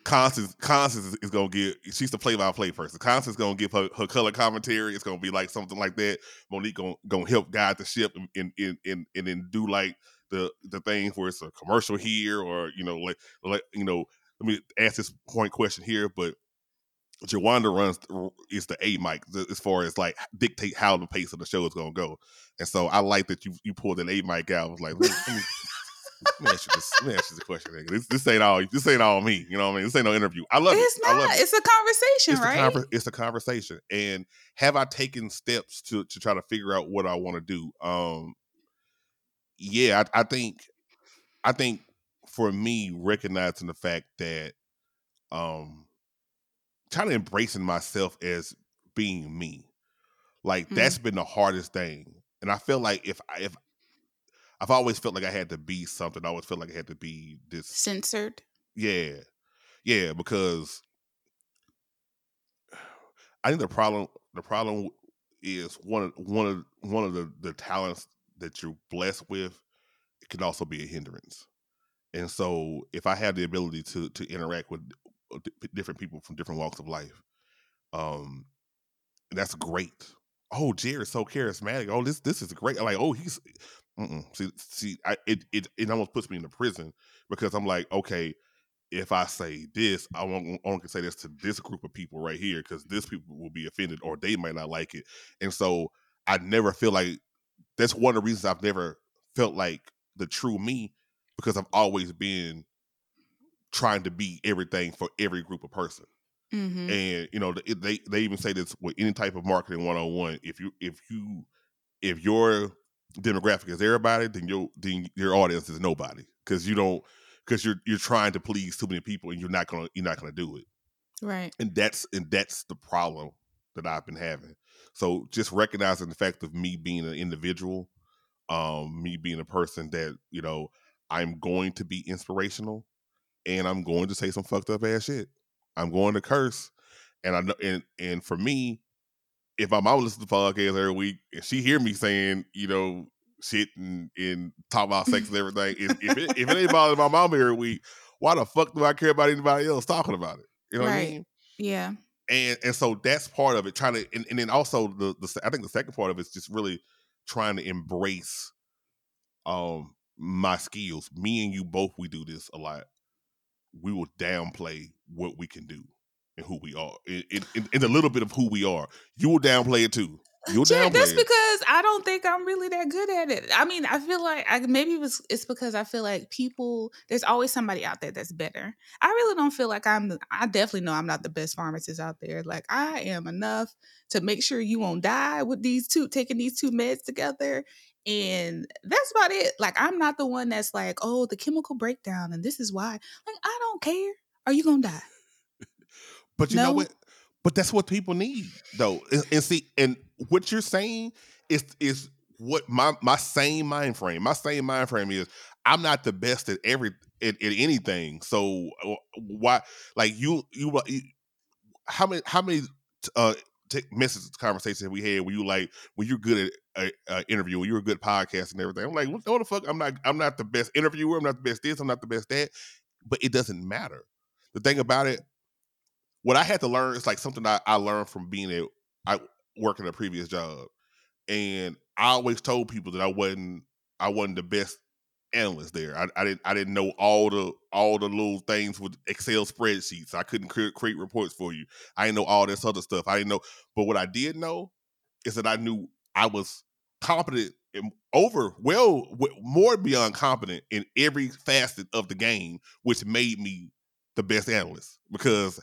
Speaker 1: Constance Constance is, gonna give she's the play by play person. Constance gonna give her, her color commentary. It's gonna be like something like that. Monique gonna, gonna help guide the ship and and, and, and then do like the the things where it's a commercial here or you know like like you know let me ask this point question here, but Jawanda runs is the A mic as far as like dictate how the pace of the show is gonna go, and so I like that you you pulled an A mic out. I was like, let me, let me, ask you this. Let me ask you this question. Nigga. This, this ain't all. This ain't all me. You know what I mean? This ain't no interview. I love
Speaker 2: it's
Speaker 1: it.
Speaker 2: not.
Speaker 1: I love it.
Speaker 2: It's a conversation,
Speaker 1: It's,
Speaker 2: right?
Speaker 1: conver- it's a conversation. And have I taken steps to to try to figure out what I want to do? Um, yeah, I, I think, I think for me, recognizing the fact that, um, kind of embracing myself as being me, like
Speaker 2: Mm.
Speaker 1: that's been the hardest thing. And I feel like if if I've always felt like I had to be something. I always felt like I had to be this
Speaker 2: Censored.
Speaker 1: Yeah, yeah, because I think the problem the problem is one of one of one of the the talents that you're blessed with it can also be a hindrance. And so, if I have the ability to to interact with uh, different people from different walks of life, um, that's great. Oh, Jared's so charismatic. Oh, this this is great. Like, oh, he's mm-mm. see see. I, it it it almost puts me into prison because I'm like, okay, if I say this, I won't only can say this to this group of people right here because this people will be offended or they might not like it. And so I never feel like that's one of the reasons I've never felt like the true me because I've always been trying to be everything for every group of person.
Speaker 2: Mm-hmm.
Speaker 1: And you know, they they, even say this with any type of marketing one on one. If you if you if your demographic is everybody, then your then your audience is nobody because you don't because you're you're trying to please too many people and you're not gonna you're not gonna do it.
Speaker 2: Right.
Speaker 1: And that's and that's the problem that I've been having. So just recognizing the fact of me being an individual, um, me being a person that you know I'm going to be inspirational, and I'm going to say some fucked up ass shit. I'm going to curse, and I know and and for me, if my mom listens to the podcast every week and she hear me saying you know shit and, and talk about sex and everything, if if it, if it ain't bothering my mom every week, why the fuck do I care about anybody else talking about it? You know what I mean?
Speaker 2: Yeah.
Speaker 1: and and so that's part of it trying to and, and then also the the i think the second part of it is just really trying to embrace um my skills me and you both we do this a lot we will downplay what we can do and who we are in, in, in- a little bit of who we are you will downplay it too you'll
Speaker 2: Yeah,
Speaker 1: downplay
Speaker 2: that's
Speaker 1: it
Speaker 2: because I don't think I'm really that good at it. I mean, I feel like I maybe it was it's because I feel like people there's always somebody out there that's better. I really don't feel like I'm I definitely know I'm not the best pharmacist out there. Like I am enough to make sure you won't die with these two taking these two meds together. And that's about it. Like I'm not the one that's like, oh, the chemical breakdown and this is why. Like I don't care. Are you gonna die?
Speaker 1: But you know what? But that's what people need, though. And, and see, and what you're saying is is what my my same mind frame. My same mind frame is I'm not the best at every at, at anything. So uh, why, like you, you, you how many how many uh t- messages conversations we had where you like when you're good at a, a interview, when you're a good podcast and everything? I'm like, what the fuck? I'm not I'm not the best interviewer. I'm not the best this. I'm not the best that. But it doesn't matter. The thing about it, what I had to learn is like something I, I learned from being at I working a previous job, and I always told people that I wasn't I wasn't the best analyst there. I, I didn't I didn't know all the all the little things with Excel spreadsheets. I couldn't create, create reports for you. I didn't know all this other stuff. I didn't know, but what I did know is that I knew I was competent and over well w- more beyond competent in every facet of the game, which made me the best analyst because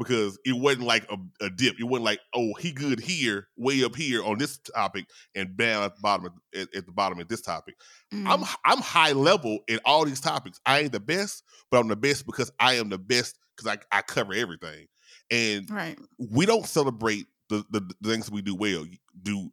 Speaker 1: because it wasn't like a, a dip. It wasn't like oh he good here, way up here on this topic, and down at the bottom of, at, at the bottom of this topic. I'm
Speaker 2: Mm,
Speaker 1: I'm high level in all these topics. I ain't the best, but I'm the best because I am the best because I, I cover everything. And
Speaker 2: right.
Speaker 1: we don't celebrate the, the, the things we do well. Do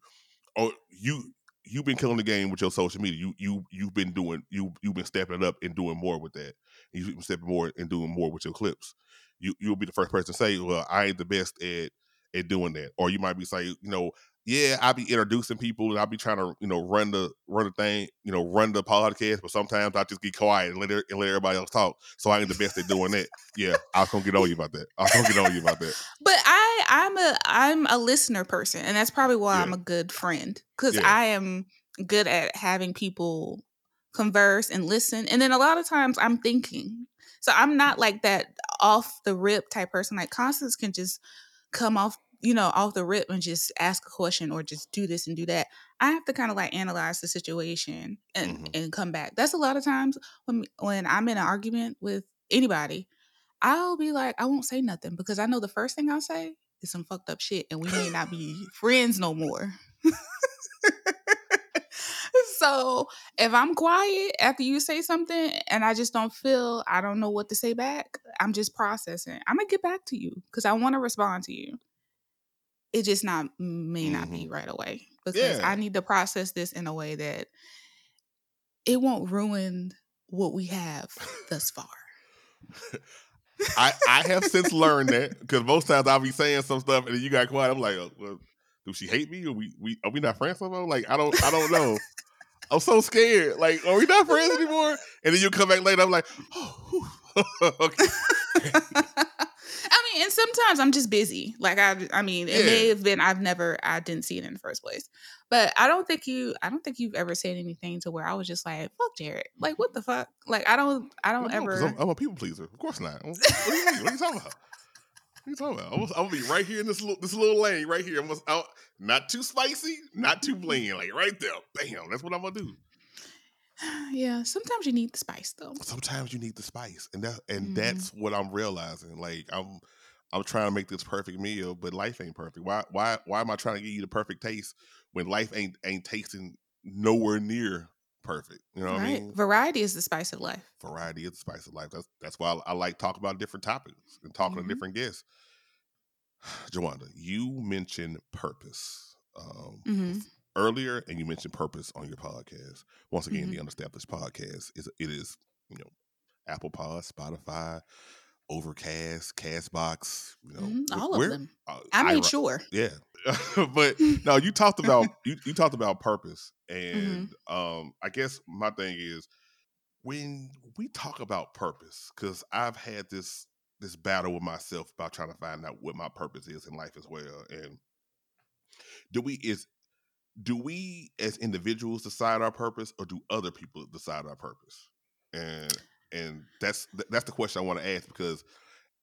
Speaker 1: or you you've been killing the game with your social media. You you you've been doing you you've been stepping up and doing more with that. You've been stepping more and doing more with your clips. You you'll be the first person to say, "Well, I ain't the best at at doing that," or you might be saying, "You know, yeah, I'll be introducing people and I'll be trying to you know run the run the thing, you know, run the podcast, but sometimes I just get quiet and let and let everybody else talk. So I ain't the best at doing that. Yeah, I was gonna get on you about that. I was gonna get on you about that.
Speaker 2: But I I'm a I'm a listener person and that's probably why I'm a good friend cuz
Speaker 1: Yeah.
Speaker 2: I am good at having people converse and listen. And then a lot of times I'm thinking. So I'm not like that off the rip type person. Like Constance can just come off, you know, off the rip and just ask a question or just do this and do that. I have to kind of like analyze the situation and
Speaker 1: Mhm.
Speaker 2: and come back. That's a lot of times when when I'm in an argument with anybody, I'll be like, I won't say nothing because I know the first thing I'll say is some fucked up shit and we may not be friends no more. so if I'm quiet after you say something and I just don't feel I don't know what to say back, I'm just processing. I'm gonna get back to you because I want to respond to you. It just not may not be mm-hmm. right away because
Speaker 1: Yeah.
Speaker 2: I need to process this in a way that it won't ruin what we have thus far.
Speaker 1: I, I have since learned that because most times I'll be saying some stuff and then you got quiet. I'm like, oh, well, do she hate me? Or we, we are we not friends no more? Like I don't I don't know. I'm so scared. Like, are we not friends anymore? And then you come back later. I'm like, oh, okay.
Speaker 2: I mean, and sometimes I'm just busy. Like I, I mean, it may have been I've never, I didn't see it in the first place. But I don't think you, I don't think you've ever said anything to where I was just like, "Fuck Jared," like what the fuck? Like I don't, I don't
Speaker 1: No,
Speaker 2: ever.
Speaker 1: I'm, I'm a people pleaser. Of course not. What do you mean? What are you talking about? What are you talking about? I'm, gonna- be right here in this little this little lane right here. I'm gonna, I'll- not too spicy, not too bland. Like right there. Bam. That's what I'm gonna do.
Speaker 2: yeah, sometimes you need the spice though.
Speaker 1: sometimes you need the spice and that and
Speaker 2: Mhm.
Speaker 1: that's what i'm realizing like i'm i'm trying to make this perfect meal but life ain't perfect why why why am i trying to give you the perfect taste when life ain't ain't tasting nowhere near perfect you know what i mean
Speaker 2: Variety is the spice of life.
Speaker 1: variety is the spice of life that's that's why i, I like talking about different topics and talking
Speaker 2: Mhm.
Speaker 1: to different guests Jawanda, you mentioned purpose um,
Speaker 2: hmm
Speaker 1: earlier, and you mentioned purpose on your podcast. Once again,
Speaker 2: Mhm.
Speaker 1: the Unestablished Podcast is it is you know Apple Pod, Spotify, Overcast, Castbox. You know,
Speaker 2: hmm
Speaker 1: wh-
Speaker 2: All of them.
Speaker 1: uh,
Speaker 2: I made
Speaker 1: Ira-
Speaker 2: sure.
Speaker 1: Yeah, but no, you talked about you, you talked about purpose,
Speaker 2: Mm-hmm.
Speaker 1: and um, I guess my thing is when we talk about purpose, because I've had this this battle with myself about trying to find out what my purpose is in life as well, and do we is do we as individuals decide our purpose or do other people decide our purpose and and that's th- that's the question i want to ask because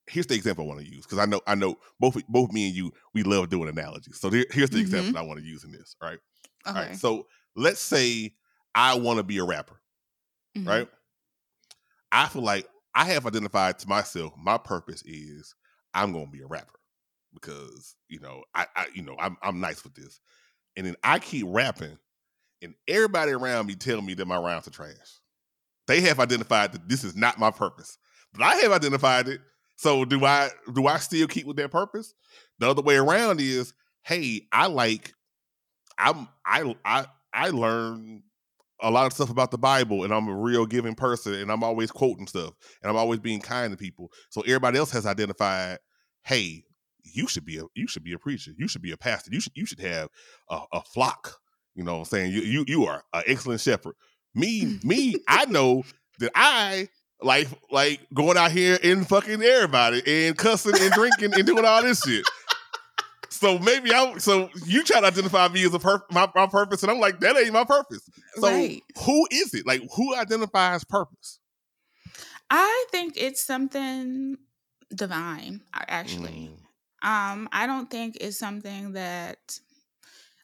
Speaker 1: here's the example i want to use because i know i know both both me and you we love doing analogies. So there, here's the example i want to use in this all right
Speaker 2: Okay.
Speaker 1: all right so let's say i want to be a rapper
Speaker 2: Mhm.
Speaker 1: right? I feel like i have identified to myself my purpose is i'm gonna be a rapper because you know i, I you know I'm, I'm nice with this. And then i keep rapping and everybody around me tell me that my rhymes are trash they have identified that this is not my purpose. But i have identified it. So do i do i still keep with that purpose? The other way around is hey i like i'm i i i learn a lot of stuff about the bible and i'm a real giving person and i'm always quoting stuff and i'm always being kind to people. So everybody else has identified hey you should be a you should be a preacher. You should be a pastor. You should you should have a, a flock. You know what i'm saying? You you, you are an excellent shepherd me me i know that i like like going out here and fucking everybody and cussing and drinking and doing all this shit so maybe I so you try to identify me as a pur- my, my purpose, and I'm like that ain't my purpose. So
Speaker 2: Right.
Speaker 1: who is it? Like who identifies purpose?
Speaker 2: I think it's something divine, actually.
Speaker 1: Mm,
Speaker 2: Um, I don't think it's something that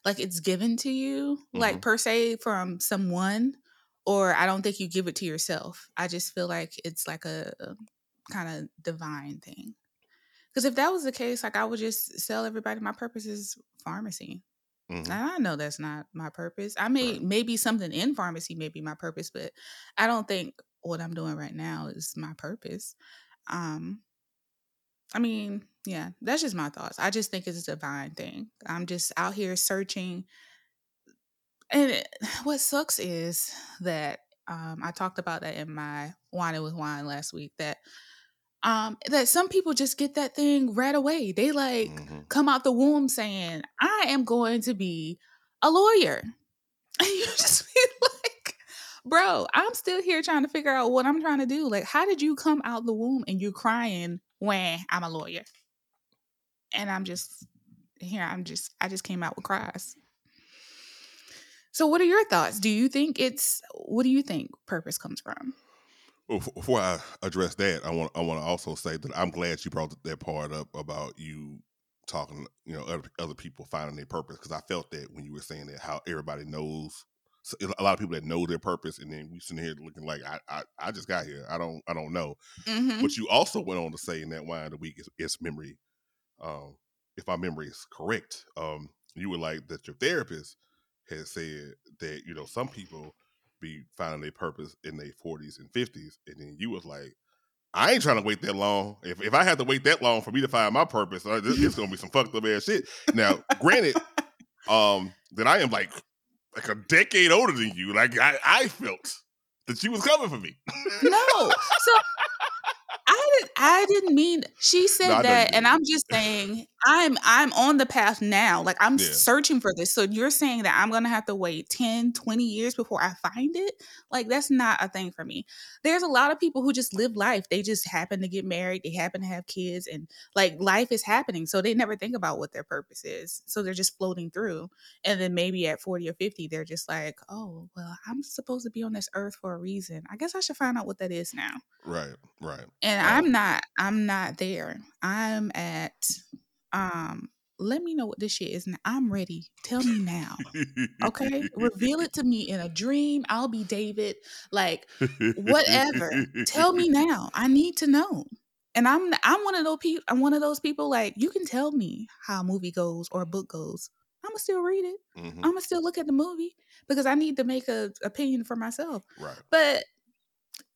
Speaker 2: like it's given to you, like
Speaker 1: Mhm.
Speaker 2: per se from someone, or I don't think you give it to yourself. I just feel like it's like a, kind of divine thing. Because if that was the case, like I would just sell everybody my purpose is pharmacy.
Speaker 1: mhm.
Speaker 2: And I know that's not my purpose. I may
Speaker 1: Right.
Speaker 2: maybe something in pharmacy may be my purpose, but I don't think what I'm doing right now is my purpose. Um I mean, yeah, that's just my thoughts. I just think it's a divine thing. I'm just out here searching. And it, what sucks is that um, I talked about that in my Wine It with Wine last week that um, that some people just get that thing right away. They like
Speaker 1: Mhm.
Speaker 2: come out the womb saying, I am going to be a lawyer. And you just be like, bro, I'm still here trying to figure out what I'm trying to do. Like, how did you come out the womb and you're crying when I'm a lawyer? And I'm just here, I'm just, I just came out with cries. So, what are your thoughts? Do you think it's what do you think purpose comes from?
Speaker 1: Before I address that, I want I want to also say that I'm glad you brought that part up about you talking, you know, other, other people finding their purpose because I felt that when you were saying that how everybody knows so a lot of people that know their purpose, and then we sitting here looking like I, I, I just got here. I don't, I don't know.
Speaker 2: Mm-hmm.
Speaker 1: But you also went on to say in that wine of the week is, is memory. Um, if my memory is correct, um, you were like that your therapist has said that you know some people be finding their purpose in their 40s and 50s, and then you was like, I ain't trying to wait that long. If if I have to wait that long for me to find my purpose, uh, this, it's gonna be some fucked up ass shit. Now, granted, um, that I am like like a decade older than you. Like I, I felt that you was coming for me.
Speaker 2: no, so I didn't I didn't mean she said
Speaker 1: No, I know you
Speaker 2: that, and
Speaker 1: didn't.
Speaker 2: I'm just saying I'm I'm on the path now. Like I'm
Speaker 1: Yeah.
Speaker 2: searching for this. So you're saying that I'm gonna have to wait 10, 20 years before I find it? Like that's not a thing for me. There's a lot of people who just live life. They just happen to get married, they happen to have kids, and like life is happening. So they never think about what their purpose is. So they're just floating through. And then maybe at 40 or 50, they're just like, oh, well, I'm supposed to be on this earth for a reason. I guess I should find out what that is now
Speaker 1: Right, right.
Speaker 2: and
Speaker 1: Um,
Speaker 2: i'm not i'm not there. I'm at um let me know what this shit is now. I'm ready. Tell me now. Okay? Reveal it to me in a dream. I'll be david. Like whatever. tell me now. I need to know. And i'm i'm one of those people i'm one of those people like you can tell me how a movie goes or a book goes. I'm gonna still read it.
Speaker 1: Mhm,
Speaker 2: i'm gonna still look at the movie because i need to make a opinion for myself.
Speaker 1: Right.
Speaker 2: but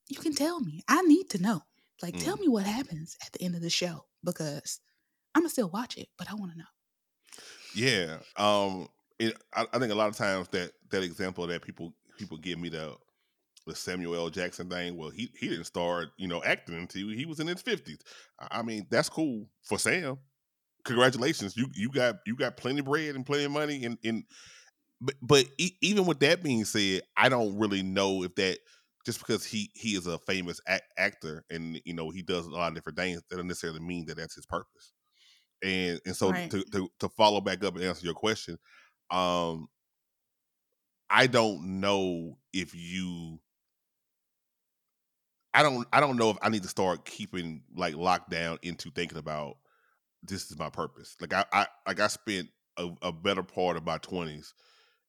Speaker 2: you can tell me. I need to know. Like, tell
Speaker 1: Mm.
Speaker 2: me what happens at the end of the show because I'm gonna still watch it, but I want to know.
Speaker 1: Yeah. Um. It, I, I think a lot of times that that example that people people give me the the Samuel L. Jackson thing. Well, he he didn't start you know acting until he was in his fifties. I mean, that's cool for Sam. Congratulations, you you got you got plenty of bread and plenty of money, and and but but e- even with that being said, I don't really know if that just because he he is a famous ac- actor and you know he does a lot of different things that doesn't necessarily mean that that's his purpose. And and so
Speaker 2: Right.
Speaker 1: to, to to follow back up and answer your question, um, I don't know if you. I don't. I don't know if I need to start keeping like locked down into thinking about this is my purpose. Like I, I like I spent a, a better part of my twenties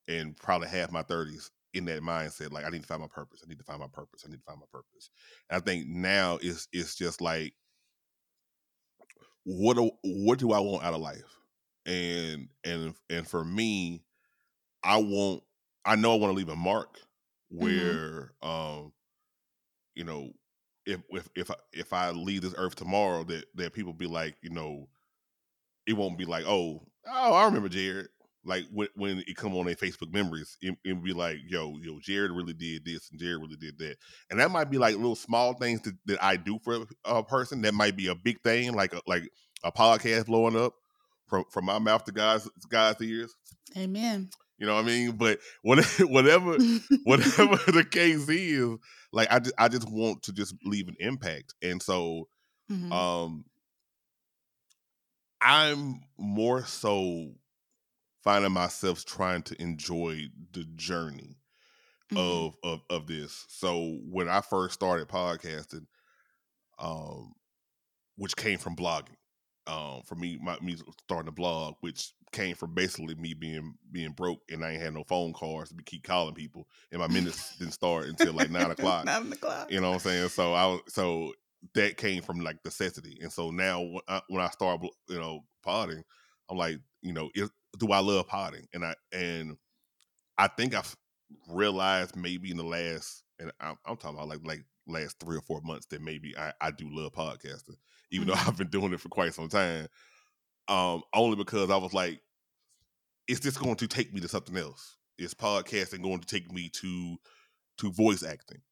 Speaker 1: and probably half my thirties in that mindset. Like I need to find my purpose. I need to find my purpose. I need to find my purpose. And I think now it's it's just like what do what do I want out of life? And and and for me, I want I know I want to leave a mark where um you know if if if I, if I leave this earth tomorrow that that people be like you know it won't be like oh oh I remember Jared like when when it come on their Facebook memories it it be like yo yo Jared really did this and Jared really did that and that might be like little small things that, that I do for a person that might be a big thing like a, like a podcast blowing up from from my mouth to God's God's ears
Speaker 2: Amen.
Speaker 1: you know what I mean but what, whatever whatever the case is like I just, I just want to just leave an impact and so
Speaker 2: Mhm.
Speaker 1: um i'm more so finding myself trying to enjoy the journey
Speaker 2: Mhm.
Speaker 1: of of of this so when i first started podcasting um which came from blogging um for me my me starting a blog which came from basically me being being broke and i ain't had no phone calls to be keep calling people and my minutes didn't start until like nine o'clock
Speaker 2: Nine o'clock.
Speaker 1: you know what I'm saying? So I was so that came from like necessity, and so now when I, when I start you know potting, I'm like you know is, do I love potting? And I and I think I've realized maybe in the last and I'm, I'm talking about like like last three or four months that maybe I, I do love podcasting, even
Speaker 2: Mhm.
Speaker 1: though I've been doing it for quite some time. Um, only because I was like, is this going to take me to something else? Is podcasting going to take me to to voice acting?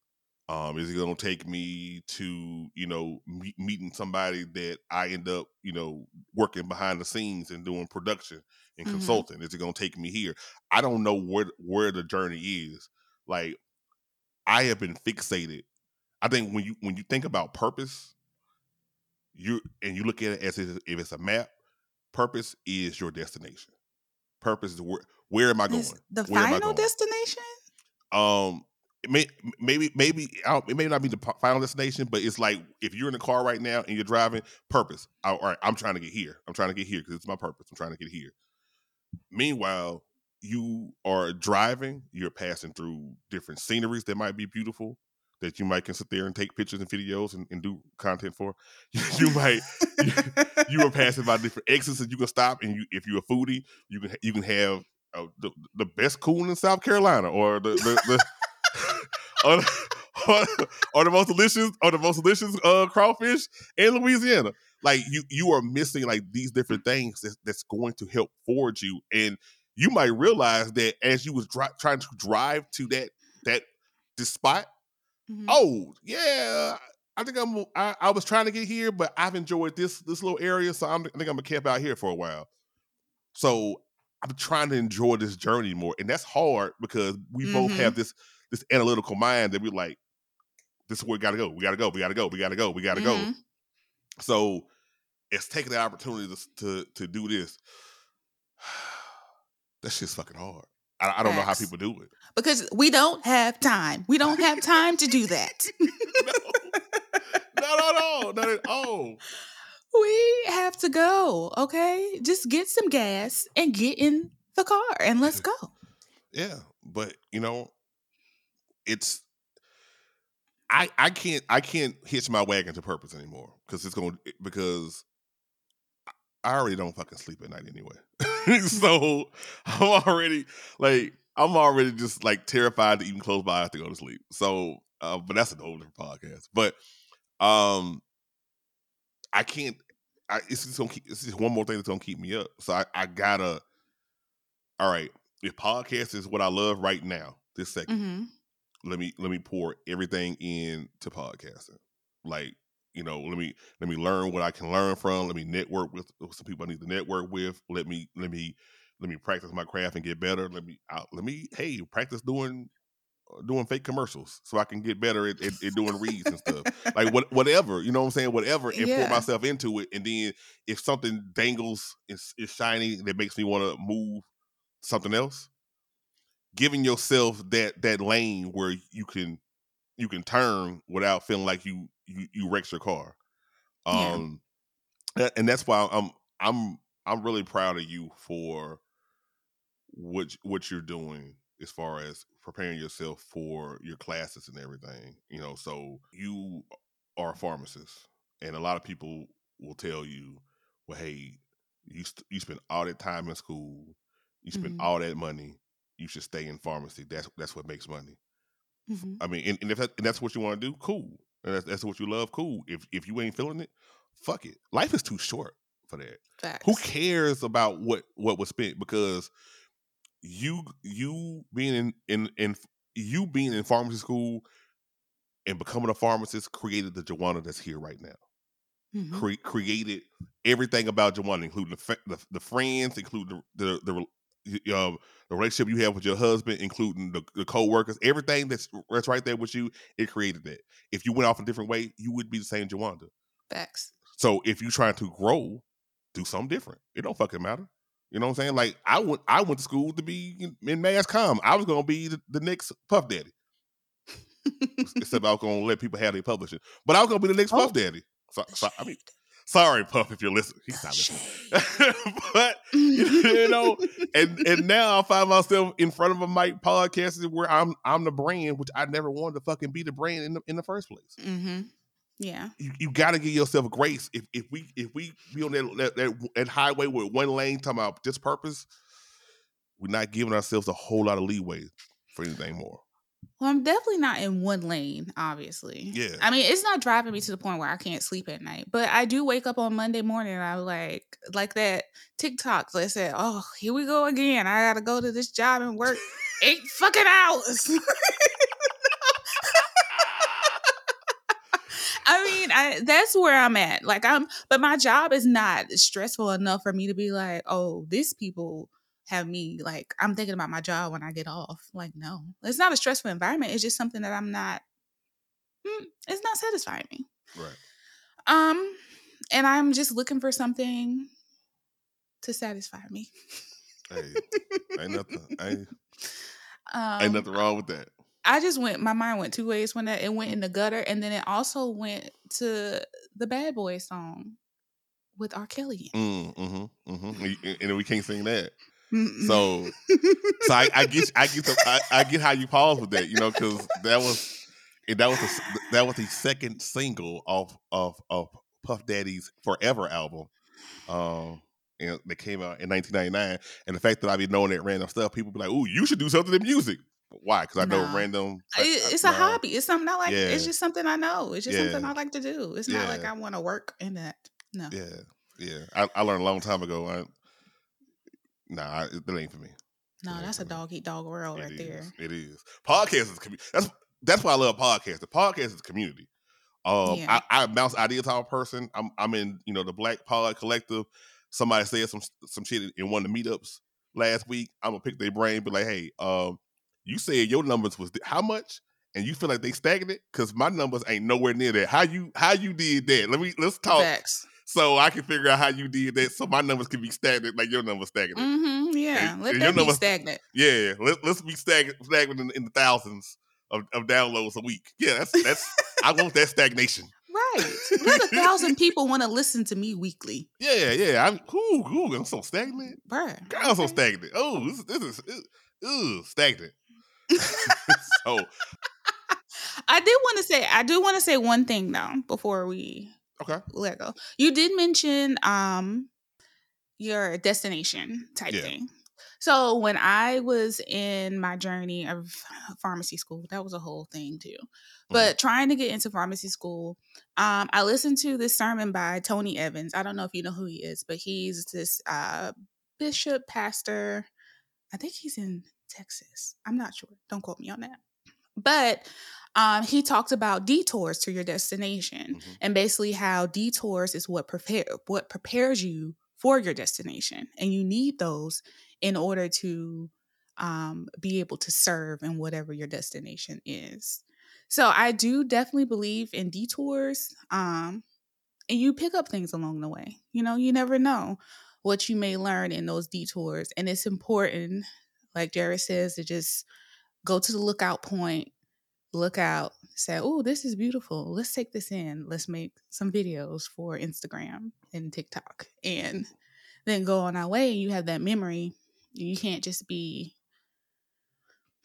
Speaker 1: Um, is it going to take me to you know meet, meeting somebody that I end up you know working behind the scenes and doing production and
Speaker 2: Mhm.
Speaker 1: consulting? Is it going to take me here? I don't know where where the journey is. Like I have been fixated. I think when you when you think about purpose, you and you look at it as if it's a map. Purpose is your destination. Purpose is where Where am I going?
Speaker 2: Is the
Speaker 1: Where am I
Speaker 2: final
Speaker 1: going?
Speaker 2: destination?
Speaker 1: um may, maybe maybe it may not be the final destination but it's like if you're in the car right now and you're driving purpose. I, all right i'm trying to get here. I'm trying to get here because it's my purpose. I'm trying to get here. Meanwhile you are driving you're passing through different sceneries that might be beautiful that you might can sit there and take pictures and videos and, and do content for. You might you are passing by different exits that you can stop and you if you're a foodie you can you can have uh, the, the best coon in South Carolina or the the, the or, the- or, or the most delicious or the most delicious uh, crawfish in Louisiana. Like you you are missing like these different things that's, that's going to help forge you and you might realize that as you was dri- trying to drive to that that this spot
Speaker 2: Mhm.
Speaker 1: oh yeah i think i'm I, I was trying to get here but i've enjoyed this this little area so I'm, i think i'm gonna camp out here for a while so i'm trying to enjoy this journey more and that's hard because we both
Speaker 2: Mhm.
Speaker 1: have this this analytical mind that we're like this is where we gotta go we gotta go we gotta go we gotta go we gotta go
Speaker 2: Mhm.
Speaker 1: so it's taking that opportunity to to, to do this that shit's fucking hard I, I don't know how people do it
Speaker 2: Because we don't have time. We don't have time to do that.
Speaker 1: no, not at all. Not at all.
Speaker 2: we have to go, okay? Just get some gas and get in the car and let's go.
Speaker 1: Yeah, but you know, it's I I can't I can't hitch my wagon to purpose anymore because it's going because I already don't fucking sleep at night anyway. so I'm already like I'm already just like terrified to even close my eyes to go to sleep. So, uh, but that's an different podcast. But um, I can't. I, it's just gonna keep. It's just one more thing that's gonna keep me up. So I, I gotta. All right, if podcast is what I love right now, this 2nd
Speaker 2: hmm
Speaker 1: let me let me pour everything into podcasting. Like you know, let me let me learn what I can learn from. Let me network with, some people I need to network with. Let me let me let me practice my craft and get better. Let me out. Let me hey practice doing uh, doing fake commercials so I can get better at, at, at doing reads and stuff. Like what whatever you know what I'm saying. Whatever and
Speaker 2: Yeah.
Speaker 1: pour myself into it. And then if something dangles is is shiny that makes me want to move something else, giving yourself that that lane where you can you can turn without feeling like you you, you wrecked your car. Um that- and that's why I'm I'm I'm really proud of you for what what you're doing as far as preparing yourself for your classes and everything. You know, so you are a pharmacist and a lot of people will tell you, well, hey, you st- you spend all that time in school, you spend
Speaker 2: Mhm.
Speaker 1: all that money, you should stay in pharmacy. That's that's what makes money.
Speaker 2: Mhm.
Speaker 1: I mean, and, and if that, and that's what you want to do, cool. And that's, that's what you love, cool. If if you ain't feeling it, fuck it. Life is too short for that.
Speaker 2: Facts.
Speaker 1: Who cares about what what was spent? Because you you being in in in you being in pharmacy school and becoming a pharmacist created the Jawanda that's here right now.
Speaker 2: Mhm.
Speaker 1: Cre- created everything about Jawanda, including the, fa- the the friends, including the the the, um, the relationship you have with your husband, including the, the co-workers, everything that's that's right there with you. It created that. If you went off a different way, you would be the same Jawanda.
Speaker 2: Facts.
Speaker 1: So if you're trying to grow, do something different. It don't fucking matter. You know what I'm saying? Like I went, I went to school to be in, mass comm. I was gonna be the, the next Puff Daddy, except I was gonna let people have their publishing. But I was gonna be the next
Speaker 2: Oh.
Speaker 1: Puff Daddy. So, so I mean. Sorry, Puff, if you're listening. He's not listening. but you know, and and now I find myself in front of a mic podcasting where I'm I'm the brand, which I never wanted to fucking be the brand in the in the first place
Speaker 2: hmm Yeah.
Speaker 1: you, you got to give yourself grace. If if we if we be on that that, that that highway with one lane talking about this purpose, we're not giving ourselves a whole lot of leeway for anything more.
Speaker 2: Well, I'm definitely not in one lane, obviously.
Speaker 1: Yeah.
Speaker 2: I mean, it's not driving me to the point where I can't sleep at night, but I do wake up on Monday morning and I'm like like that TikTok that said, "Oh, here we go again. I got to go to this job and work eight fucking hours." I mean, I that's where I'm at. Like I'm but my job is not stressful enough for me to be like, "Oh, these people have me like I'm thinking about my job when I get off." Like, no. It's not a stressful environment. It's just something that I'm not mm, it's not satisfying me.
Speaker 1: Right.
Speaker 2: Um and I'm just looking for something to satisfy me.
Speaker 1: Hey, ain't nothing. Ain't,
Speaker 2: Um,
Speaker 1: ain't nothing wrong with that.
Speaker 2: I just went. My mind went two ways when that it went in the gutter, and then it also went to the Bad Boy song with R. Kelly.
Speaker 1: Mm, mm-hmm, mm-hmm. And we can't sing that.
Speaker 2: Mm-mm.
Speaker 1: So, so I, I get, I get, the, I, I get how you pause with that, you know, because that was, that was the, that was the second single of of of Puff Daddy's Forever album, um, and that came out in 1999. And the fact that I be knowing that random stuff, people be like, "Ooh, you should do something in music." Why? Because I know random.
Speaker 2: It- it's a hobby. It's something I like. It's just something I know. It's just something I like to do. It's not like I want to work in that. No.
Speaker 1: Yeah, yeah. I, I learned a long time ago. I, nah, that ain't for me.
Speaker 2: No, that's a dog eat dog world
Speaker 1: It
Speaker 2: right
Speaker 1: is.
Speaker 2: there.
Speaker 1: It is. Podcast is community. That's that's why I love podcasts. The podcast is community. Um,
Speaker 2: Yeah.
Speaker 1: I, I bounce ideas to a person. I'm I'm in you know the Black Pod Collective. Somebody said some some shit in one of the meetups last week. I'm gonna pick their brain, be like, hey, um, you said your numbers was th- how much, and you feel like they stagnant because my numbers ain't nowhere near that. How you how you did that? Let me let's talk
Speaker 2: Facts.
Speaker 1: So I can figure out how you did that. So my numbers can be stagnant like your numbers stagnant.
Speaker 2: Mm-hmm. Yeah.
Speaker 1: And-
Speaker 2: Let
Speaker 1: and
Speaker 2: that be
Speaker 1: numbers-
Speaker 2: stagnant.
Speaker 1: Yeah, let, let's be stagnant, stagnant in, in the thousands of, of downloads a week. Yeah, that's that's. I want that stagnation.
Speaker 2: Right. Let a thousand people want to listen to me weekly.
Speaker 1: Yeah, yeah. I'm ooh, ooh, I'm so stagnant.
Speaker 2: Bruh.
Speaker 1: God, I'm so stagnant. Oh, this, this is ooh, stagnant. so
Speaker 2: I did want to say, I do want to say one thing though before we
Speaker 1: okay,
Speaker 2: let go. You did mention um your destination type
Speaker 1: Yeah.
Speaker 2: thing. So when I was in my journey of pharmacy school, that was a whole thing too. But trying to get into pharmacy school, um, I listened to this sermon by Tony Evans. I don't know if you know who he is, but he's this uh, bishop pastor. I think he's in Texas. I'm not sure. Don't quote me on that. But um, he talked about detours to your destination
Speaker 1: Mhm.
Speaker 2: and basically how detours is what prepare what prepares you for your destination, and you need those in order to um, be able to serve in whatever your destination is. So I do definitely believe in detours, um, and you pick up things along the way. You know, you never know what you may learn in those detours, and it's important, like Jared says, to just go to the lookout point, look out, say, "Oh, this is beautiful. Let's take this in. Let's make some videos for Instagram and TikTok." And then go on our way. You have that memory. You can't just be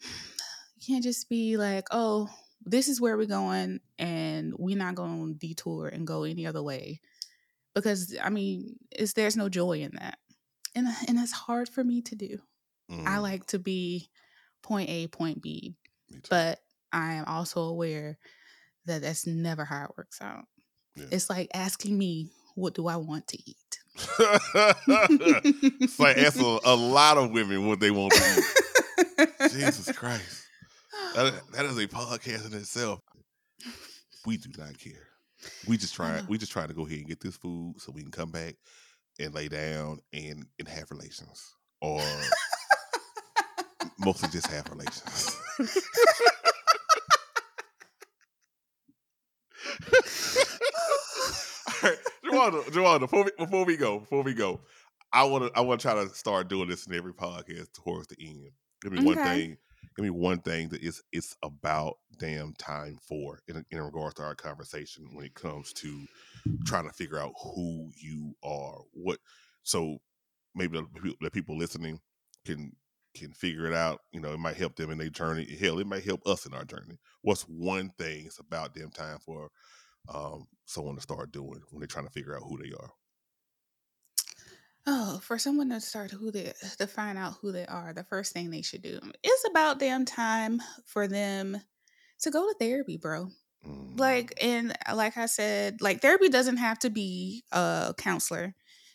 Speaker 2: you can't just be like, "Oh, this is where we're going and we're not going to detour and go any other way." Because I mean, it's there's no joy in that. And and it's hard for me to do. I
Speaker 1: Mm,
Speaker 2: like to be point A, point B, but I am also aware that that's never how it works out.
Speaker 1: Yeah.
Speaker 2: It's like asking me, what do I want to eat?
Speaker 1: it's like ask a, a lot of women what they want to eat. Jesus Christ, that, that is a podcast in itself. We do not care. We just try.
Speaker 2: Uh-huh.
Speaker 1: We just try to go ahead and get this food so we can come back and lay down and and have relations, or mostly just have relations. All right, Jawanda, Jawanda, before we, before we go, before we go, I want to I want to try to start doing this in every podcast towards the end. Give me one thing. Give me one thing that is it's about damn time for in, in regards to our conversation when it comes to trying to figure out who you are. What so maybe the, the people listening can can figure it out. You know, it might help them in their journey. Hell, it might help us in our journey. What's one thing it's about damn time for um, someone to start doing when they're trying to figure out who they are?
Speaker 2: Oh, for someone to start who they to find out who they are, the first thing they should do is about damn time for them to go to therapy, bro.
Speaker 1: Mm,
Speaker 2: Like and uh, like I said, like therapy doesn't have to be a counselor.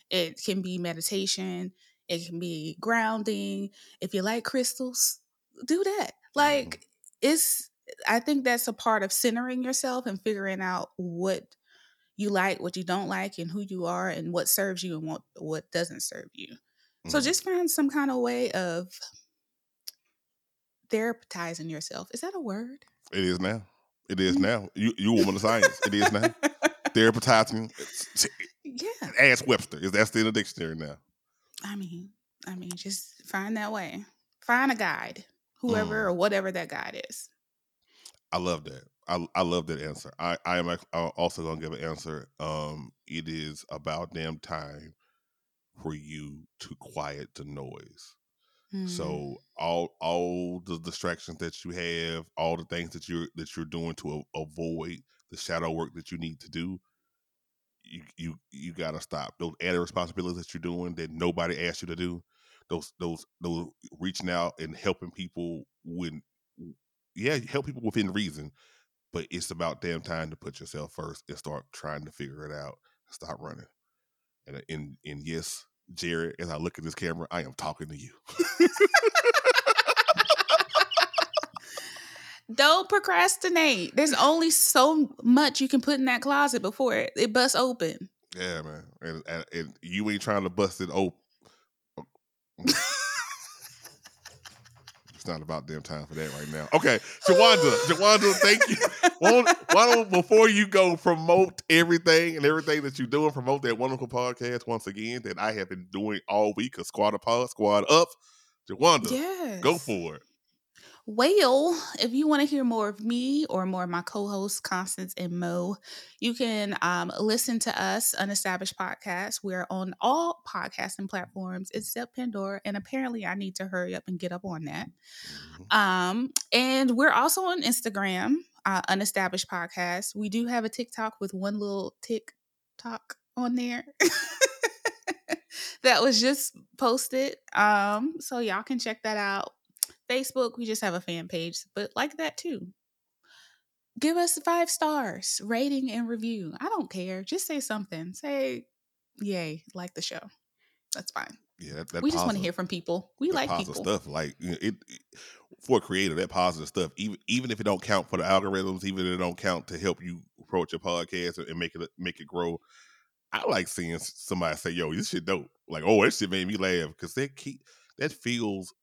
Speaker 2: It can be meditation, it can be grounding. If you like crystals, do that. Like it's I think that's a part of centering yourself and figuring out what you like, what you don't like, and who you are, and what serves you and what what doesn't serve you. So
Speaker 1: mm,
Speaker 2: just find some kind of way of therapizing yourself. Is that a word?
Speaker 1: it is now. It is
Speaker 2: Mm.
Speaker 1: now. You you woman of science. It is now. Therapizing.
Speaker 2: yeah.
Speaker 1: Ask Webster. Is that still in the dictionary now?
Speaker 2: I mean, I mean, just find that way. Find a guide, whoever
Speaker 1: Mm.
Speaker 2: or whatever that guide is.
Speaker 1: I love that. I, I love that answer. I, I am also gonna give an answer. Um, it is about damn time for you to quiet the noise.
Speaker 2: Mm.
Speaker 1: So all all the distractions that you have, all the things that you're that you're doing to a- avoid the shadow work that you need to do, you you you gotta stop those added responsibilities that you're doing that nobody asked you to do. Those those those reaching out and helping people when yeah, help people within reason, but it's about damn time to put yourself first and start trying to figure it out. Stop running. And and and yes, Jared, as I look at this camera, I am talking to you.
Speaker 2: Don't procrastinate. There's only so much you can put in that closet before it, it busts open.
Speaker 1: Yeah, man. And, and, and you ain't trying to bust it open. it's not about damn time for that right now. Okay, Jawanda, Jawanda, thank you. Why don't, before you go promote everything and everything that you're doing, promote that wonderful podcast once again that I have been doing all week, a squad pod, squad up. Jawanda,
Speaker 2: Yes.
Speaker 1: go for it.
Speaker 2: Well, if you want to hear more of me or more of my co-hosts, Constance and Mo, you can um, listen to us, Unestablished Podcast. We're on all podcasting platforms except Pandora, and apparently I need to hurry up and get up on that.
Speaker 1: Mhm.
Speaker 2: Um, and we're also on Instagram, uh, Unestablished Podcast. We do have a TikTok with one little TikTok on there. that was just posted. Um, so y'all can check that out. Facebook, we just have a fan page, but like that too. Give us five stars, rating and review. I don't care. Just say something. Say, yay, like the show. That's fine.
Speaker 1: Yeah, that, that
Speaker 2: we just want to hear from people. We like
Speaker 1: positive
Speaker 2: people.
Speaker 1: stuff. Like you know, it, it- for a creator, that positive stuff, even even if it don't count for the algorithms, even if it don't count to help you approach your podcast and make it make it grow. I like seeing somebody say, "Yo, this shit dope." Like, oh, that shit made me laugh because that keep that feels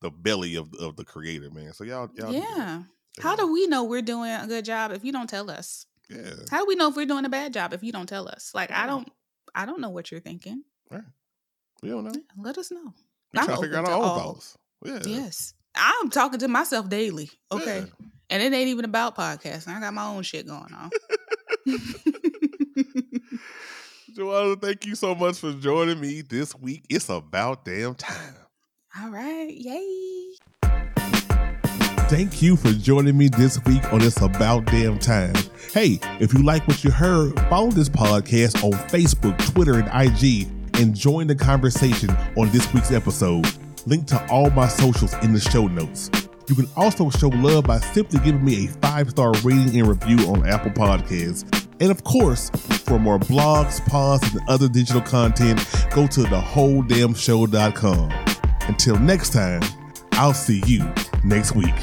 Speaker 1: the belly of of the creator, man. So y'all, y'all do.
Speaker 2: Yeah. How do we know we're doing a good job if you don't tell us?
Speaker 1: yeah,
Speaker 2: How do we know if we're doing a bad job if you don't tell us? Like I don't I don't know what you're thinking.
Speaker 1: we don't know.
Speaker 2: Let us know.
Speaker 1: We
Speaker 2: I'm
Speaker 1: trying to figure out our own thoughts. Yeah,
Speaker 2: Yes. I'm talking to myself daily. Okay.
Speaker 1: Yeah.
Speaker 2: And it ain't even about podcasting. I got my own shit going on.
Speaker 1: Jawanda, thank you so much for joining me this week. It's about damn time.
Speaker 2: All right. Yay.
Speaker 1: Thank you for joining me this week on It's About Damn Time. Hey, if you like what you heard, follow this podcast on Facebook, Twitter, and IG and join the conversation on this week's episode. Link to all my socials in the show notes. You can also show love by simply giving me a five star rating and review on Apple Podcasts. And of course, for more blogs, pods, and other digital content, go to DaWholeDamnShow.com. Until next time, I'll see you next week.